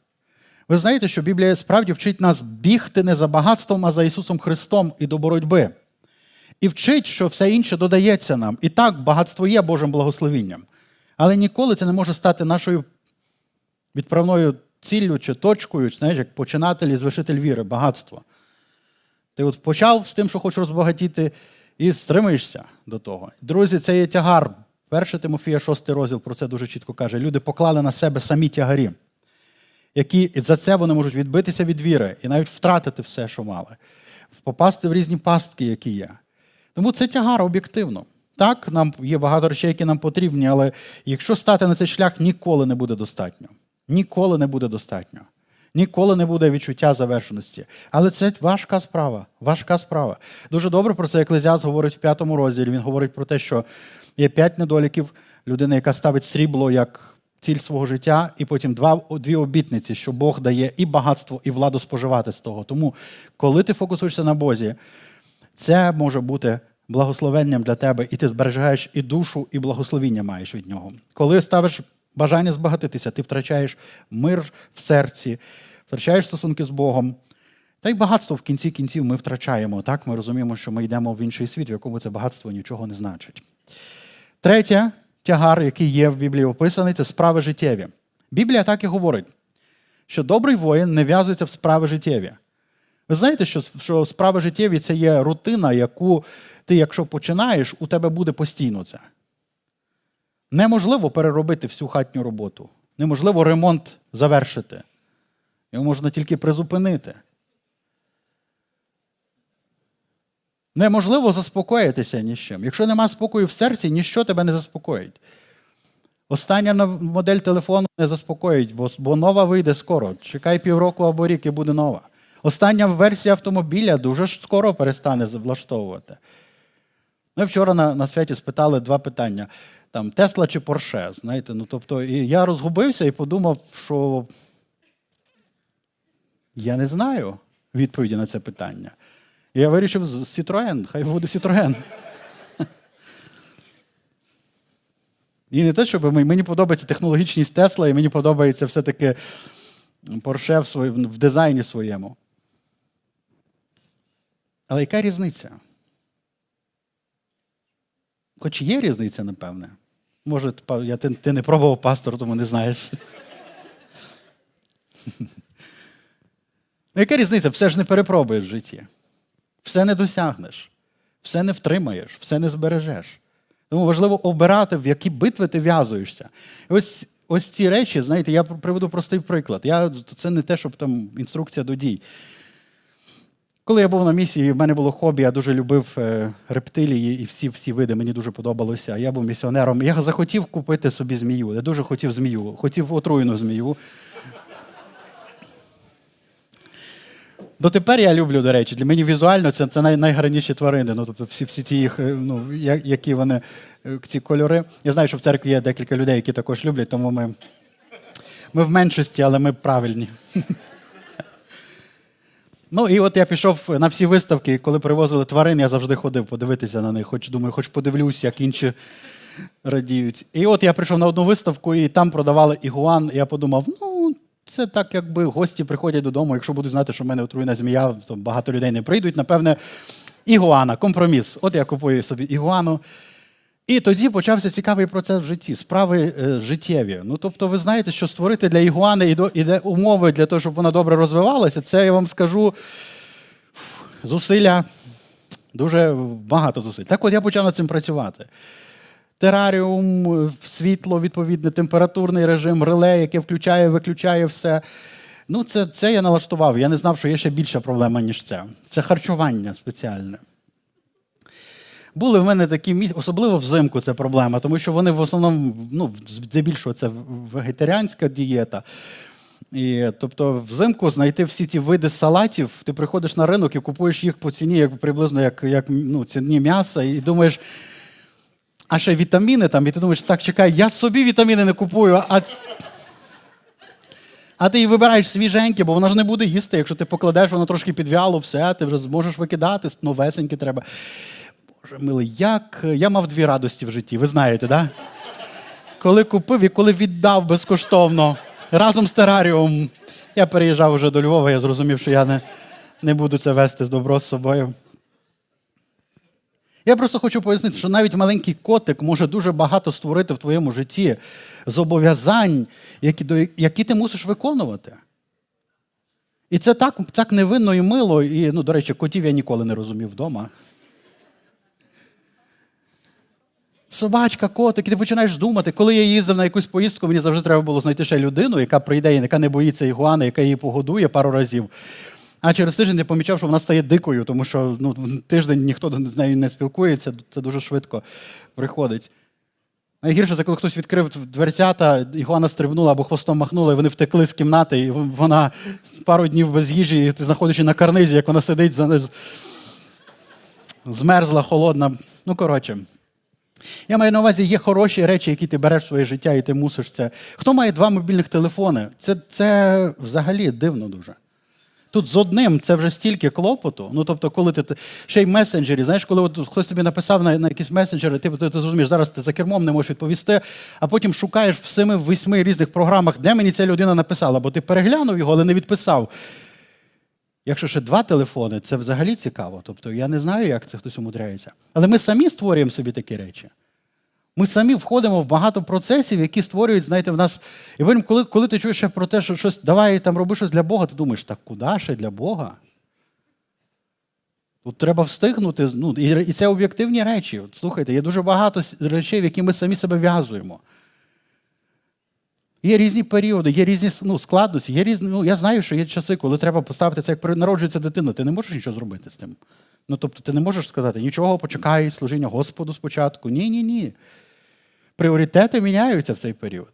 Ви знаєте, що Біблія справді вчить нас бігти не за багатством, а за Ісусом Христом і до боротьби. І вчить, що все інше додається нам. І так, багатство є Божим благословінням. Але ніколи це не може стати нашою відправною ціллю чи точкою, знаєш, як починатель і звершитель віри, багатство. Ти от почав з тим, що хочеш розбагатіти, і стримаєшся до того. Друзі, це є тягар. 1 Тимофія, 6 розділ про це дуже чітко каже. Люди поклали на себе самі тягарі, які за це вони можуть відбитися від віри і навіть втратити все, що мали, попасти в різні пастки, які є. Тому це тягар об'єктивно. Так, нам є багато речей, які нам потрібні, але якщо стати на цей шлях, ніколи не буде достатньо. Ніколи не буде достатньо. Ніколи не буде відчуття завершеності. Але це важка справа. Важка справа. Дуже добре про це Еклезіас говорить в п'ятому розділі. Він говорить про те, що є п'ять недоліків людини, яка ставить срібло як ціль свого життя, і потім два, дві обітниці, що Бог дає і багатство, і владу споживати з того. Тому, коли ти фокусуєшся на Бозі, це може бути благословенням для тебе, і ти збережаєш і душу, і благословіння маєш від нього. Коли ставиш бажання збагатитися, ти втрачаєш мир в серці, втрачаєш стосунки з Богом. Та й багатство в кінці кінців ми втрачаємо. Так, Ми розуміємо, що ми йдемо в інший світ, в якому це багатство нічого не значить. Третє тягар, який є в Біблії описаний, це справи життєві. Біблія так і говорить, що добрий воїн не в'язується в справи життєві. Ви знаєте, що що справи життєві це є рутина, яку ти, якщо починаєш, у тебе буде постійно це. Неможливо переробити всю хатню роботу. Неможливо ремонт завершити. Його можна тільки призупинити. Неможливо заспокоїтися ні з чим. Якщо нема спокою в серці, ніщо тебе не заспокоїть. Остання модель телефону не заспокоїть, бо, бо нова вийде скоро. Чекай півроку або рік і буде нова. Остання версія автомобіля дуже скоро перестане влаштовувати. Ми вчора на на святі спитали два питання: там Тесла чи Порше. Знаєте, ну тобто, і я розгубився і подумав, що я не знаю відповіді на це питання. І я вирішив Citroen, хай буде Citroen. І не те, щоб мені подобається технологічність Тесла, і мені подобається все-таки Порше в, в дизайні своєму. Але яка різниця? Хоч є різниця, напевне. Може, я, ти, ти не пробував пастор, тому не знаєш. Яка різниця? Все ж не перепробуєш в житті. Все не досягнеш, все не втримаєш, все не збережеш. Тому важливо обирати, в які битви ти в'язуєшся. Ось ось ці речі, знаєте, я приведу простий приклад. Я, Це не те, щоб там інструкція до дій. Коли я був на місії, в мене було хобі, я дуже любив е, рептилії і всі всі види, мені дуже подобалося. Я був місіонером. Я захотів купити собі змію. Я дуже хотів змію, хотів отруєну змію. Дотепер я люблю, до речі, для мене візуально це це най, найгарніші тварини. Ну, тобто всі всі ті їх, е, ну, які вони, е, ці кольори. Я знаю, що в церкві є декілька людей, які також люблять, тому ми, ми в меншості, але ми правильні. Ну і от я пішов на всі виставки, коли привозили тварин, я завжди ходив подивитися на них, хоч думаю, хоч подивлюсь, як інші радіють. І от я прийшов на одну виставку, і там продавали ігуан. І я подумав, ну, це так, якби гості приходять додому. Якщо будуть знати, що в мене отруєна змія, то багато людей не прийдуть. Напевне, ігуана, компроміс. От я купую собі ігуану. І тоді почався цікавий процес в житті, справи е, життєві. Ну, тобто, ви знаєте, що створити для ігуани іде умови для того, щоб вона добре розвивалася, це я вам скажу зусилля, дуже багато зусиль. Так от я почав над цим працювати. Тераріум, світло, відповідне, температурний режим, реле, яке включає, виключає все. Ну, це, це я налаштував. Я не знав, що є ще більша проблема, ніж це. Це харчування спеціальне. Були в мене такі місця, особливо взимку це проблема, тому що вони в основному, ну, здебільшого, це вегетаріанська дієта. І, Тобто, взимку знайти всі ті види салатів, ти приходиш на ринок і купуєш їх по ціні, як приблизно як як ну, ціні м'яса, і думаєш, а ще вітаміни там, і ти думаєш, так, чекай, я собі вітаміни не купую, а. А ти її вибираєш свіженьке, бо вона ж не буде їсти. Якщо ти покладеш, воно трошки підвяло, все, ти вже зможеш викидати, новесеньке треба. Боже милий, як я мав дві радості в житті, ви знаєте, да? Коли купив і коли віддав безкоштовно разом з тераріумом. Я переїжджав вже до Львова, я зрозумів, що я не, не буду це вести з добро з собою. Я просто хочу пояснити, що навіть маленький котик може дуже багато створити в твоєму житті зобов'язань, які які ти мусиш виконувати. І це так так невинно і мило. І, ну, до речі, котів я ніколи не розумів вдома. Собачка, котик, і ти починаєш думати, коли я їздив на якусь поїздку, мені завжди треба було знайти ще людину, яка прийде, яка не боїться ігуани, яка її погодує пару разів. А через тиждень я помічав, що вона стає дикою, тому що ну, тиждень ніхто з нею не спілкується, це дуже швидко приходить. Найгірше це коли хтось відкрив дверцята, ігуана стрибнула або хвостом махнула, і вони втекли з кімнати, і вона пару днів без їжі, і ти знаходиш її на карнизі, як вона сидить, змерзла, холодна. Ну, коротше. Я маю на увазі, є хороші речі, які ти береш в своє життя, і ти мусиш це. Хто має два мобільних телефони? Це це взагалі дивно дуже. Тут з одним це вже стільки клопоту. Ну, тобто, коли ти ще й месенджері, знаєш, коли от хтось тобі написав на на якісь месенджери, ти, ти, ти зрозумієш, зараз ти за кермом не можеш відповісти, а потім шукаєш в семи восьми різних програмах, де мені ця людина написала, бо ти переглянув його, але не відписав. Якщо ще два телефони, це взагалі цікаво. Тобто я не знаю, як це хтось умудряється. Але ми самі створюємо собі такі речі. Ми самі входимо в багато процесів, які створюють, знаєте, в нас. І потім, коли коли ти чуєш про те, що щось давай там роби щось для Бога, ти думаєш, так куди ще для Бога? Тут треба встигнути. Ну, І і це об'єктивні речі. От, Слухайте, є дуже багато речей, в які ми самі себе в'язуємо. Є різні періоди, є різні ну, складності, є різні. Ну, я знаю, що є часи, коли треба поставити це, як народжується дитина, ти не можеш нічого зробити з тим. Ну, тобто, ти не можеш сказати, нічого, почекай, служіння Господу спочатку. Ні, ні, ні. Пріоритети міняються в цей період.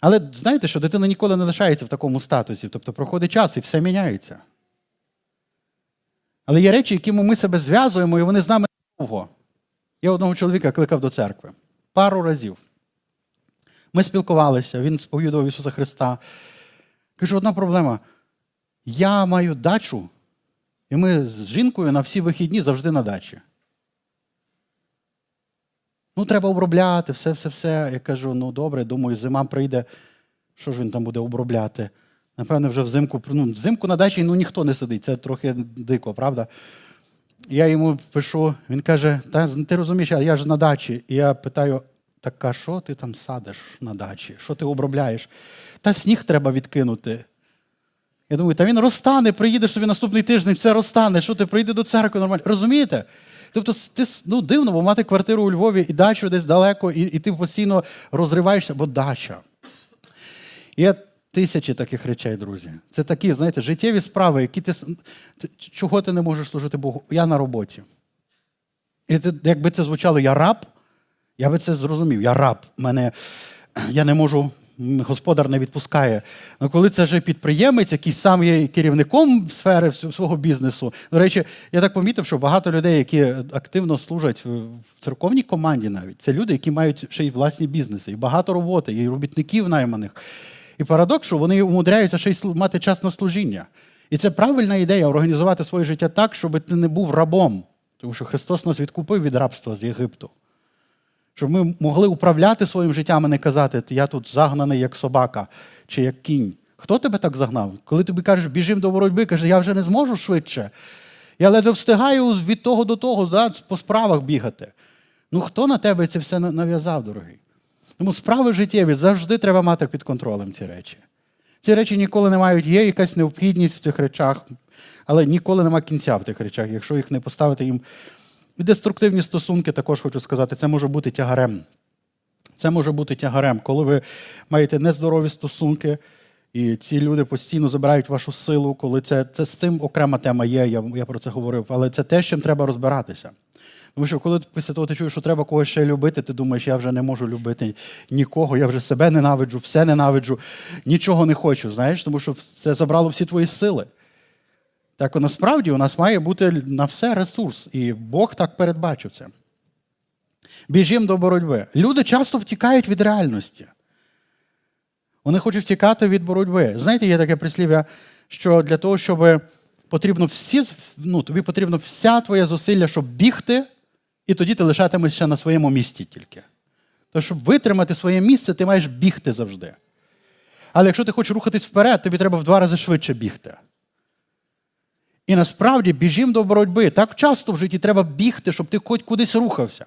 Але знаєте, що дитина ніколи не лишається в такому статусі, тобто проходить час і все міняється. Але є речі, якими ми себе зв'язуємо, і вони з нами довго. Я одного чоловіка кликав до церкви пару разів. Ми спілкувалися, він сповідував Ісуса Христа. Кажу, одна проблема. Я маю дачу, і ми з жінкою на всі вихідні завжди на дачі. Ну, треба обробляти, все-все-все. Я кажу, ну добре, думаю, зима прийде. Що ж він там буде обробляти? Напевно, вже взимку ну, взимку на дачі ну, ніхто не сидить, це трохи дико, правда? Я йому пишу, він каже, та ти розумієш, а я ж на дачі. І я питаю, така, що ти там садиш на дачі, що ти обробляєш? Та сніг треба відкинути. Я думаю, та він розтане, приїдеш собі наступний тиждень, все розтане, що ти прийде до церкви нормально. Розумієте? Тобто, ти ну, дивно, бо мати квартиру у Львові і дачу десь далеко, і і ти постійно розриваєшся, бо дача. Є тисячі таких речей, друзі. Це такі, знаєте, життєві справи, які ти. Чого ти не можеш служити Богу? Я на роботі. І ти, якби це звучало, я раб, я би це зрозумів. Я раб. Мене, Я не можу господар не відпускає. Ну, коли це вже підприємець, який сам є керівником сфери свого бізнесу. До речі, я так помітив, що багато людей, які активно служать в церковній команді, навіть це люди, які мають ще й власні бізнеси, і багато роботи, і робітників найманих. І парадокс, що вони умудряються ще й мати час на служіння. І це правильна ідея організувати своє життя так, щоб ти не був рабом. Тому що Христос нас відкупив від рабства з Єгипту. Щоб ми могли управляти своїм життям, а не казати, я тут загнаний як собака чи як кінь. Хто тебе так загнав? Коли тобі кажеш, біжим до боротьби, каже, я вже не зможу швидше. Я ледве встигаю від того до того, да, по справах бігати. Ну хто на тебе це все нав'язав, дорогий? Тому справи життєві завжди треба мати під контролем ці речі. Ці речі ніколи не мають, є якась необхідність в цих речах, але ніколи нема кінця в тих речах, якщо їх не поставити їм і деструктивні стосунки також хочу сказати, це може бути тягарем. Це може бути тягарем, коли ви маєте нездорові стосунки, і ці люди постійно забирають вашу силу, коли це це з цим окрема тема є, я я про це говорив, але це те, з чим треба розбиратися. Тому що, коли після того ти чуєш, що треба когось ще любити, ти думаєш, я вже не можу любити нікого, я вже себе ненавиджу, все ненавиджу, нічого не хочу, знаєш, тому що це забрало всі твої сили. Так насправді у нас має бути на все ресурс, і Бог так передбачив це. Біжім до боротьби. Люди часто втікають від реальності. Вони хочуть втікати від боротьби. Знаєте, є таке прислів'я, що для того, щоб потрібно всі, ну, тобі потрібно вся твоя зусилля, щоб бігти, і тоді ти лишатимешся на своєму місці тільки. То, щоб витримати своє місце, ти маєш бігти завжди. Але якщо ти хочеш рухатись вперед, тобі треба в два рази швидше бігти. І насправді біжім до боротьби. Так часто в житті треба бігти, щоб ти хоч кудись рухався.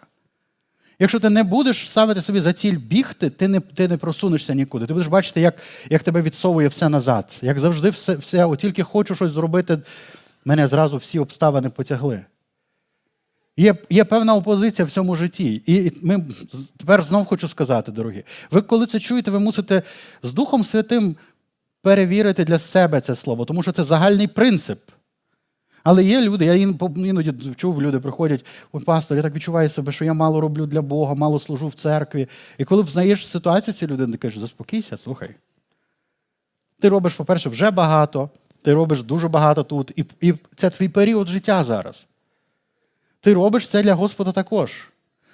Якщо ти не будеш ставити собі за ціль бігти, ти не ти не просунешся нікуди. Ти будеш бачити, як як тебе відсовує все назад. Як завжди, все, все от тільки хочу щось зробити, мене зразу всі обставини потягли. Є є певна опозиція в цьому житті. І ми тепер знов хочу сказати, дорогі, ви коли це чуєте, ви мусите з Духом Святим перевірити для себе це слово, тому що це загальний принцип. Але є люди, я іноді чув, люди приходять, о, пастор, я так відчуваю себе, що я мало роблю для Бога, мало служу в церкві. І коли взнаєш ситуацію, ці люди ти кажеш, заспокійся, слухай. Ти робиш, по-перше, вже багато, ти робиш дуже багато тут, і, і це твій період життя зараз. Ти робиш це для Господа також.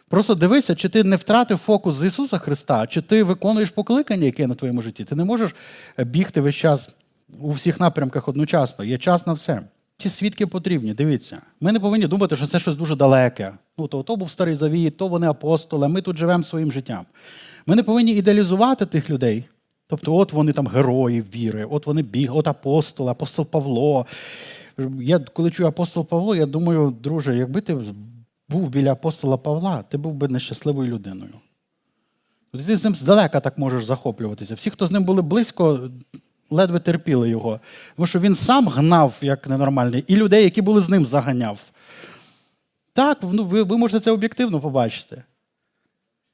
Просто дивися, чи ти не втратив фокус з Ісуса Христа, чи ти виконуєш покликання, яке на твоєму житті. Ти не можеш бігти весь час у всіх напрямках одночасно. Є час на все. Ці свідки потрібні, дивіться. Ми не повинні думати, що це щось дуже далеке. Ну, То то був старий завіт, то вони апостоли, ми тут живемо своїм життям. Ми не повинні ідеалізувати тих людей. Тобто, от вони там герої віри, от вони біг, от апостоли, апостол Павло. Я коли чую апостол Павло, я думаю, друже, якби ти був біля апостола Павла, ти був би нещасливою людиною. Ти з ним здалека так можеш захоплюватися. Всі, хто з ним були близько, ледве терпіли його. Тому що він сам гнав як ненормальний, і людей, які були з ним, заганяв. Так, ну, ви, ви можете це об'єктивно побачити.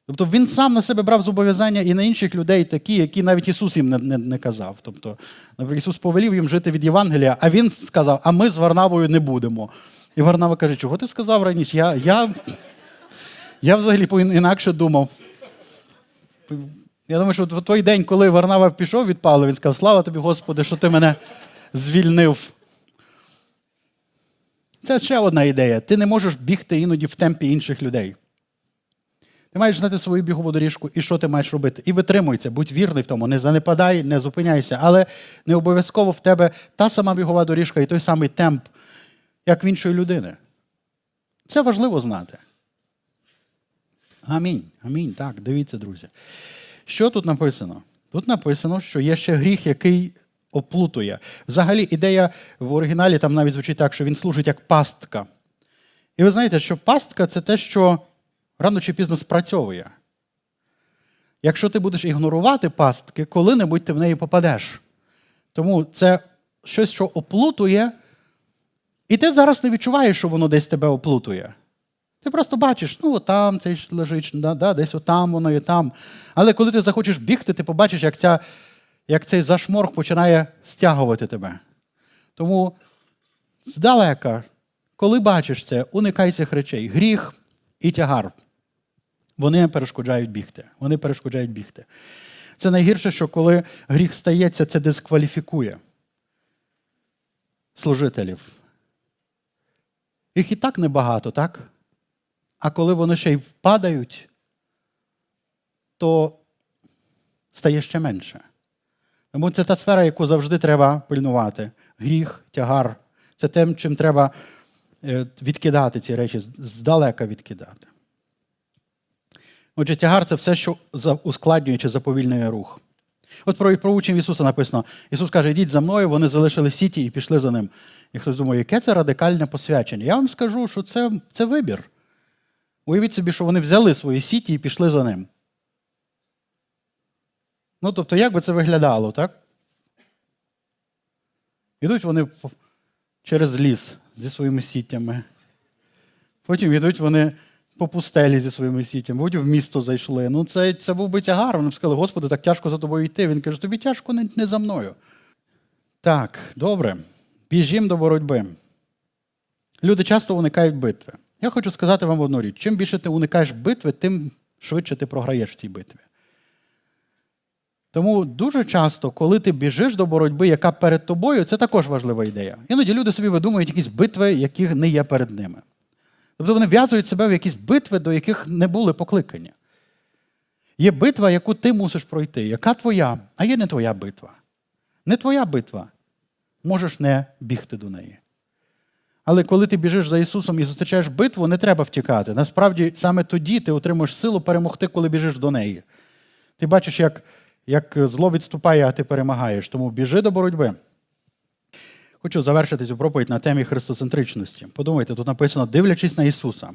Тобто він сам на себе брав зобов'язання і на інших людей такі, які навіть Ісус їм не не, не казав. Тобто, наприклад, Ісус повелів їм жити від Євангелія, а Він сказав, а ми з Варнавою не будемо. І Варнава каже, чого ти сказав раніше? Я я, я взагалі інакше думав. Я думаю, що в той день, коли Варнава пішов від Павла, він сказав, слава тобі, Господи, що ти мене звільнив. Це ще одна ідея. Ти не можеш бігти іноді в темпі інших людей. Ти маєш знати свою бігову доріжку і що ти маєш робити. І витримуйся, будь вірний в тому, не занепадай, не зупиняйся. Але не обов'язково в тебе та сама бігова доріжка і той самий темп, як в іншої людини. Це важливо знати. Амінь. Амінь. Так, дивіться, друзі. Що тут написано? Тут написано, що є ще гріх, який оплутує. Взагалі, ідея в оригіналі там навіть звучить так, що він служить як пастка. І ви знаєте, що пастка це те, що рано чи пізно спрацьовує. Якщо ти будеш ігнорувати пастки, коли-небудь ти в неї попадеш. Тому це щось, що оплутує, і ти зараз не відчуваєш, що воно десь тебе оплутує. Ти просто бачиш, ну там цей лежить, да, да, десь отам воно і там. Але коли ти захочеш бігти, ти побачиш, як ця, як цей зашморг починає стягувати тебе. Тому здалека, коли бачиш це, уникай цих речей. Гріх і тягар. Вони перешкоджають бігти. Вони перешкоджають бігти. Це найгірше, що коли гріх стається, це дискваліфікує служителів. Їх і так небагато, так? А коли вони ще й впадають, то стає ще менше. Тому це та сфера, яку завжди треба пильнувати. Гріх, тягар це тим, чим треба е, відкидати ці речі, здалека відкидати. Отже, тягар це все, що ускладнює чи заповільнює рух. От про про учнів Ісуса написано: Ісус каже, йдіть за мною, вони залишили сіті і пішли за ним. І хтось думає, яке це радикальне посвячення? Я вам скажу, що це, це вибір. Уявіть собі, що вони взяли свої сіті і пішли за ним. Ну, тобто, як би це виглядало, так? Йдуть вони через ліс зі своїми сітями. Потім йдуть вони по пустелі зі своїми сітями, потім в місто зайшли. Ну, це це був би тягар. Вони б сказали, Господи, так тяжко за тобою йти. Він каже, тобі тяжко не, не за мною. Так, добре. Біжім до боротьби. Люди часто уникають битви. Я хочу сказати вам одну річ: чим більше ти уникаєш битви, тим швидше ти програєш в цій битві. Тому дуже часто, коли ти біжиш до боротьби, яка перед тобою, це також важлива ідея. Іноді люди собі видумують якісь битви, яких не є перед ними. Тобто вони в'язують себе в якісь битви, до яких не були покликані. Є битва, яку ти мусиш пройти, яка твоя, а є не твоя битва. Не твоя битва. Можеш не бігти до неї. Але коли ти біжиш за Ісусом і зустрічаєш битву, не треба втікати. Насправді, саме тоді ти отримуєш силу перемогти, коли біжиш до неї. Ти бачиш, як як зло відступає, а ти перемагаєш. Тому біжи до боротьби. Хочу завершити цю проповідь на темі христоцентричності. Подумайте, тут написано, дивлячись на Ісуса.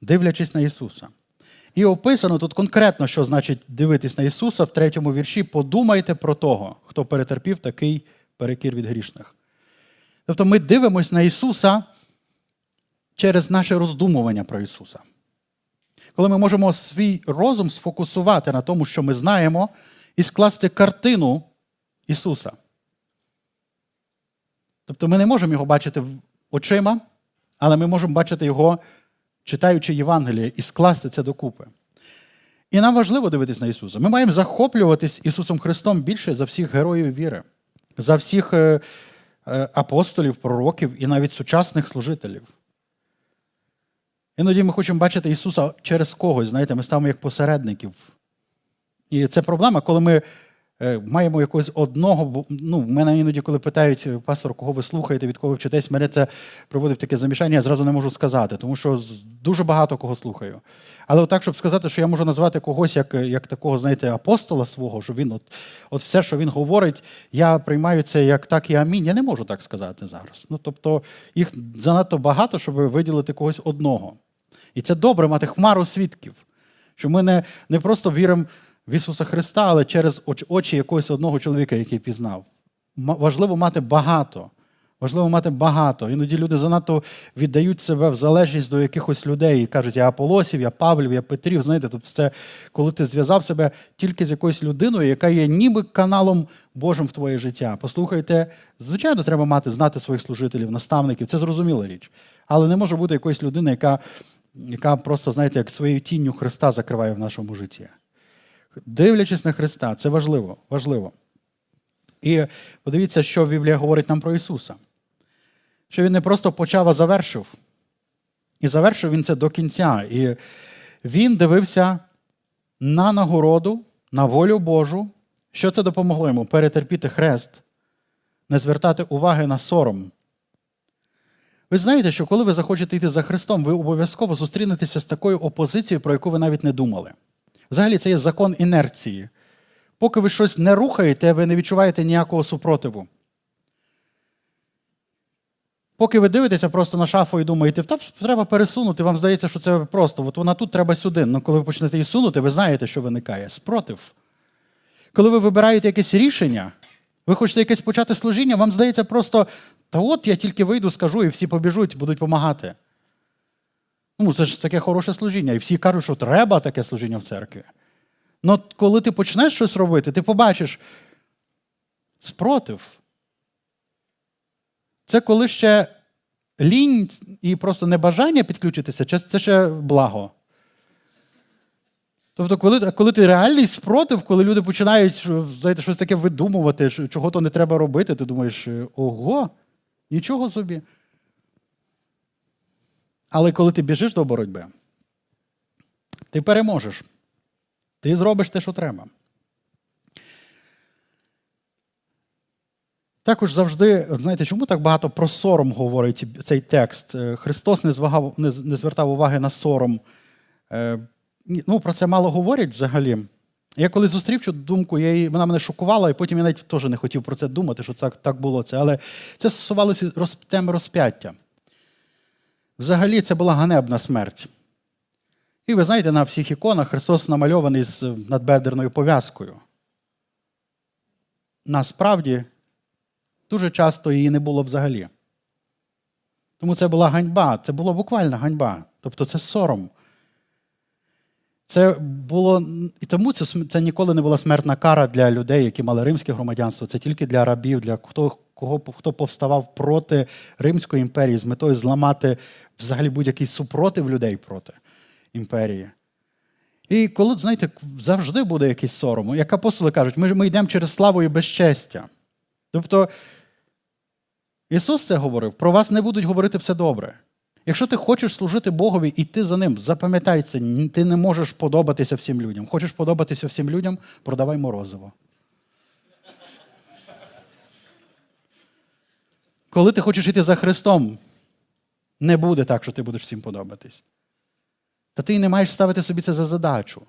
Дивлячись на Ісуса. І описано тут конкретно, що значить дивитись на Ісуса в третьому вірші. Подумайте про того, хто перетерпів такий перекір від грішних. Тобто ми дивимося на Ісуса через наше роздумування про Ісуса. Коли ми можемо свій розум сфокусувати на тому, що ми знаємо, і скласти картину Ісуса. Тобто ми не можемо його бачити очима, але ми можемо бачити його, читаючи Євангеліє, і скласти це докупи. І нам важливо дивитися на Ісуса. Ми маємо захоплюватись Ісусом Христом більше за всіх героїв віри, за всіх е, апостолів, пророків і навіть сучасних служителів. Іноді ми хочемо бачити Ісуса через когось, знаєте, ми ставимо як посередників. І це проблема, коли ми Е, маємо якогось одного. Ну, в мене іноді, коли питають пастор, кого ви слухаєте, від кого ви вчитесь, мене це проводить таке замішання, я зразу не можу сказати, тому що дуже багато кого слухаю. Але отак, щоб сказати, що я можу назвати когось як як такого, знаєте, апостола свого, що він от от все, що він говорить, я приймаю це як так і амінь. Я не можу так сказати зараз. Ну, Тобто їх занадто багато, щоб виділити когось одного. І це добре мати хмару свідків, що ми не, не просто віримо в Ісуса Христа, але через очі якогось одного чоловіка, який пізнав. Важливо мати багато. Важливо мати багато. Іноді люди занадто віддають себе в залежність до якихось людей і кажуть, я Аполосів, я Павлів, я Петрів. Знаєте, тобто це коли ти зв'язав себе тільки з якоюсь людиною, яка є ніби каналом Божим в твоє життя. Послухайте, звичайно, треба мати, знати своїх служителів, наставників, це зрозуміла річ. Але не може бути якоїсь людини, яка яка просто, знаєте, як своєю тінню Христа закриває в нашому житті дивлячись на Христа, це важливо. важливо. І подивіться, що Біблія говорить нам про Ісуса. Що Він не просто почав, а завершив. І завершив він це до кінця. І він дивився на нагороду, на волю Божу. Що це допомогло йому? Перетерпіти хрест, не звертати уваги на сором. Ви знаєте, що коли ви захочете йти за Христом, ви обов'язково зустрінетеся з такою опозицією, про яку ви навіть не думали. Взагалі, це є закон інерції. Поки ви щось не рухаєте, ви не відчуваєте ніякого супротиву. Поки ви дивитеся просто на шафу і думаєте, та треба пересунути, вам здається, що це просто. От вона тут треба сюди. Ну, коли ви почнете її сунути, ви знаєте, що виникає. Спротив. Коли ви вибираєте якесь рішення, ви хочете якесь почати служіння, вам здається просто, та от я тільки вийду, скажу, і всі побіжуть, будуть допомагати. Ну, це ж таке хороше служіння. І всі кажуть, що треба таке служіння в церкві. Ну, коли ти почнеш щось робити, ти побачиш спротив. Це коли ще лінь і просто небажання підключитися, це ще благо. Тобто, коли коли ти реальний спротив, коли люди починають знаєте, щось таке видумувати, чого то не треба робити, ти думаєш, ого, нічого собі. Але коли ти біжиш до боротьби, ти переможеш. Ти зробиш те, що треба. Також завжди, знаєте, чому так багато про сором говорить цей текст? Е, Христос не звагав, не, не звертав уваги на сором. Е, ну, Про це мало говорять взагалі. Я коли зустрів цю думку, я її, вона мене шокувала, і потім я навіть теж не хотів про це думати, що так так було це. Але це стосувалося роз, теми розп'яття. Взагалі, це була ганебна смерть. І ви знаєте, на всіх іконах Христос намальований з надбедерною пов'язкою. Насправді, дуже часто її не було взагалі. Тому це була ганьба, це була буквальна ганьба. Тобто це сором. Це було і тому це це ніколи не була смертна кара для людей, які мали римське громадянство. Це тільки для рабів, для хто кого хто повставав проти Римської імперії з метою зламати взагалі будь-який супротив людей проти імперії. І коли, знаєте, завжди буде якийсь сором. Як апостоли кажуть, ми ми йдемо через славу і безчестя. Тобто Ісус це говорив, про вас не будуть говорити все добре. Якщо ти хочеш служити Богові і ти за ним, запам'ятай це, ти не можеш подобатися всім людям. Хочеш подобатися всім людям, продавай морозиво. Коли ти хочеш йти за Христом, не буде так, що ти будеш всім подобатись. Та ти не маєш ставити собі це за задачу.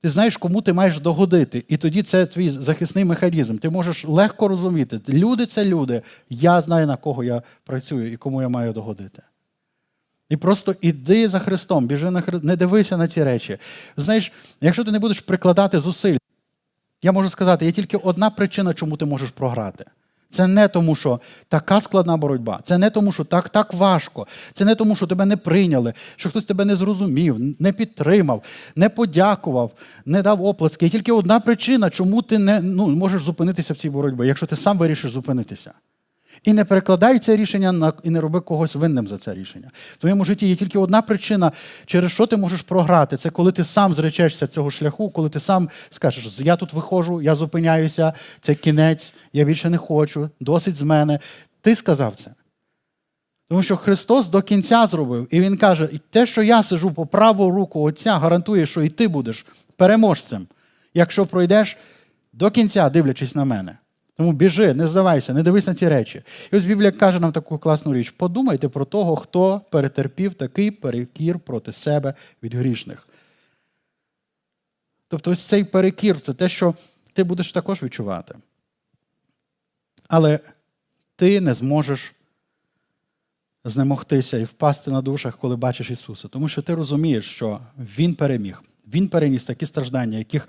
Ти знаєш, кому ти маєш догодити. І тоді це твій захисний механізм. Ти можеш легко розуміти, люди це люди. Я знаю, на кого я працюю і кому я маю догодити. І просто іди за Христом, біжи на Христ, не дивися на ці речі. Знаєш, якщо ти не будеш прикладати зусиль, я можу сказати, є тільки одна причина, чому ти можеш програти. Це не тому, що така складна боротьба. Це не тому, що так так важко. Це не тому, що тебе не прийняли, що хтось тебе не зрозумів, не підтримав, не подякував, не дав оплески. Є тільки одна причина, чому ти не ну, можеш зупинитися в цій боротьбі, якщо ти сам вирішиш зупинитися. І не перекладай це рішення на і не роби когось винним за це рішення. В твоєму житті є тільки одна причина, через що ти можеш програти. Це коли ти сам зречешся цього шляху, коли ти сам скажеш, я тут виходжу, я зупиняюся, це кінець, я більше не хочу, досить з мене. Ти сказав це. Тому що Христос до кінця зробив, і Він каже: і те, що я сижу по праву руку Отця, гарантує, що і ти будеш переможцем, якщо пройдеш до кінця, дивлячись на мене. Тому біжи, не здавайся, не дивись на ці речі. І ось Біблія каже нам таку класну річ: подумайте про того, хто перетерпів такий перекір проти себе від грішних. Тобто, ось цей перекір це те, що ти будеш також відчувати. Але ти не зможеш знемогтися і впасти на душах, коли бачиш Ісуса. Тому що ти розумієш, що Він переміг. Він переніс такі страждання, яких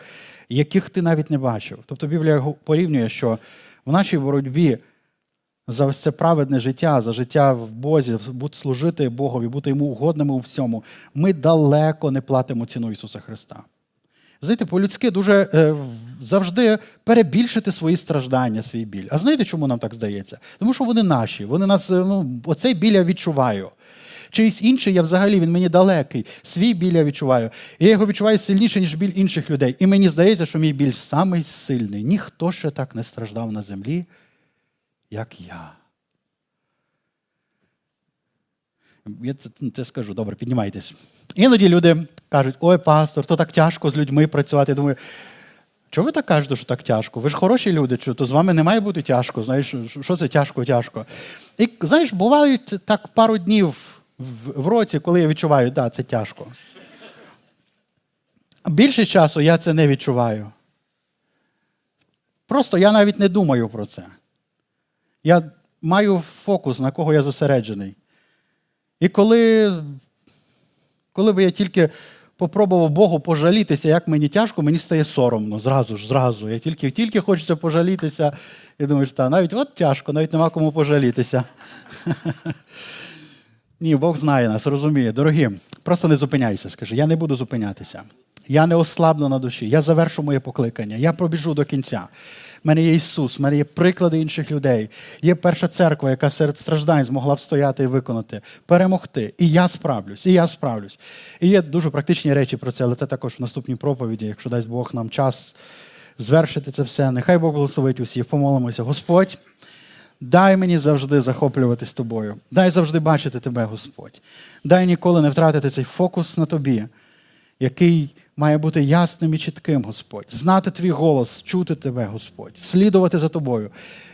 яких ти навіть не бачив. Тобто Біблія порівнює, що в нашій боротьбі за ось це праведне життя, за життя в Бозі, служити Богові, бути йому угодними у всьому, ми далеко не платимо ціну Ісуса Христа. Знаєте, по-людськи дуже е, завжди перебільшити свої страждання, свій біль. А знаєте, чому нам так здається? Тому що вони наші. Вони нас, е, ну, Оцей біль я відчуваю. Чийсь інший, я взагалі він мені далекий. Свій біль я відчуваю. Я його відчуваю сильніше, ніж біль інших людей. І мені здається, що мій біль самий сильний. Ніхто ще так не страждав на землі, як я. Я це, це скажу, добре, піднімайтесь. Іноді люди кажуть, ой, пастор, то так тяжко з людьми працювати. Я думаю, чого ви так кажете, що так тяжко? Ви ж хороші люди, то з вами не має бути тяжко. Знаєш, що це тяжко, тяжко. І знаєш, бувають так пару днів в році, коли я відчуваю, да, це тяжко. Більше часу я це не відчуваю. Просто я навіть не думаю про це. Я маю фокус, на кого я зосереджений. І коли, коли би я тільки попробував Богу пожалітися, як мені тяжко, мені стає соромно зразу ж, зразу. Я тільки тільки хочеться пожалітися. І думаєш, та, навіть от тяжко, навіть нема кому пожалітися. Ні, Бог знає нас, розуміє. Дорогі, просто не зупиняйся, скажи, я не буду зупинятися. Я не ослабну на душі, я завершу моє покликання, я пробіжу до кінця. У мене є Ісус, в мене є приклади інших людей. Є перша церква, яка серед страждань змогла встояти і виконати, перемогти. І я справлюсь, і я справлюсь. І є дуже практичні речі про це, але це також в наступній проповіді, якщо дасть Бог нам час звершити це все. Нехай Бог благословить усіх. Помолимося. Господь. Дай мені завжди захоплюватись тобою. Дай завжди бачити тебе, Господь. Дай ніколи не втратити цей фокус на тобі, який має бути ясним і чітким, Господь. Знати твій голос, чути тебе, Господь, слідувати за тобою,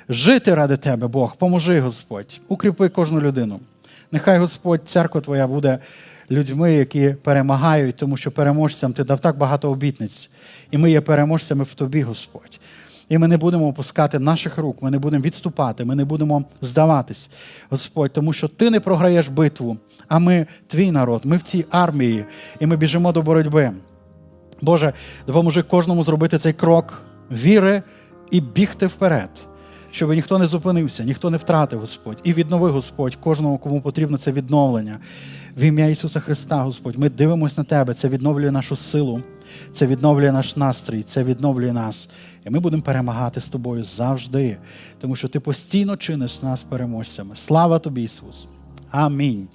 жити ради тебе, Бог. Поможи, Господь, укріпи кожну людину. Нехай Господь, церква Твоя буде людьми, які перемагають, тому що переможцям ти дав так багато обітниць. І ми є переможцями в тобі, Господь. І ми не будемо опускати наших рук, ми не будемо відступати, ми не будемо здаватись, Господь, тому що ти не програєш битву, а ми твій народ, ми в цій армії, і ми біжимо до боротьби. Боже, допоможи кожному зробити цей крок віри і бігти вперед, щоб ніхто не зупинився, ніхто не втратив, Господь. І віднови, Господь, кожному, кому потрібно це відновлення. В ім'я Ісуса Христа, Господь, ми дивимося на Тебе, це відновлює нашу силу, це відновлює наш настрій, це відновлює нас. І ми будемо перемагати з тобою завжди, тому що ти постійно чиниш нас переможцями. Слава тобі, Ісус! Амінь.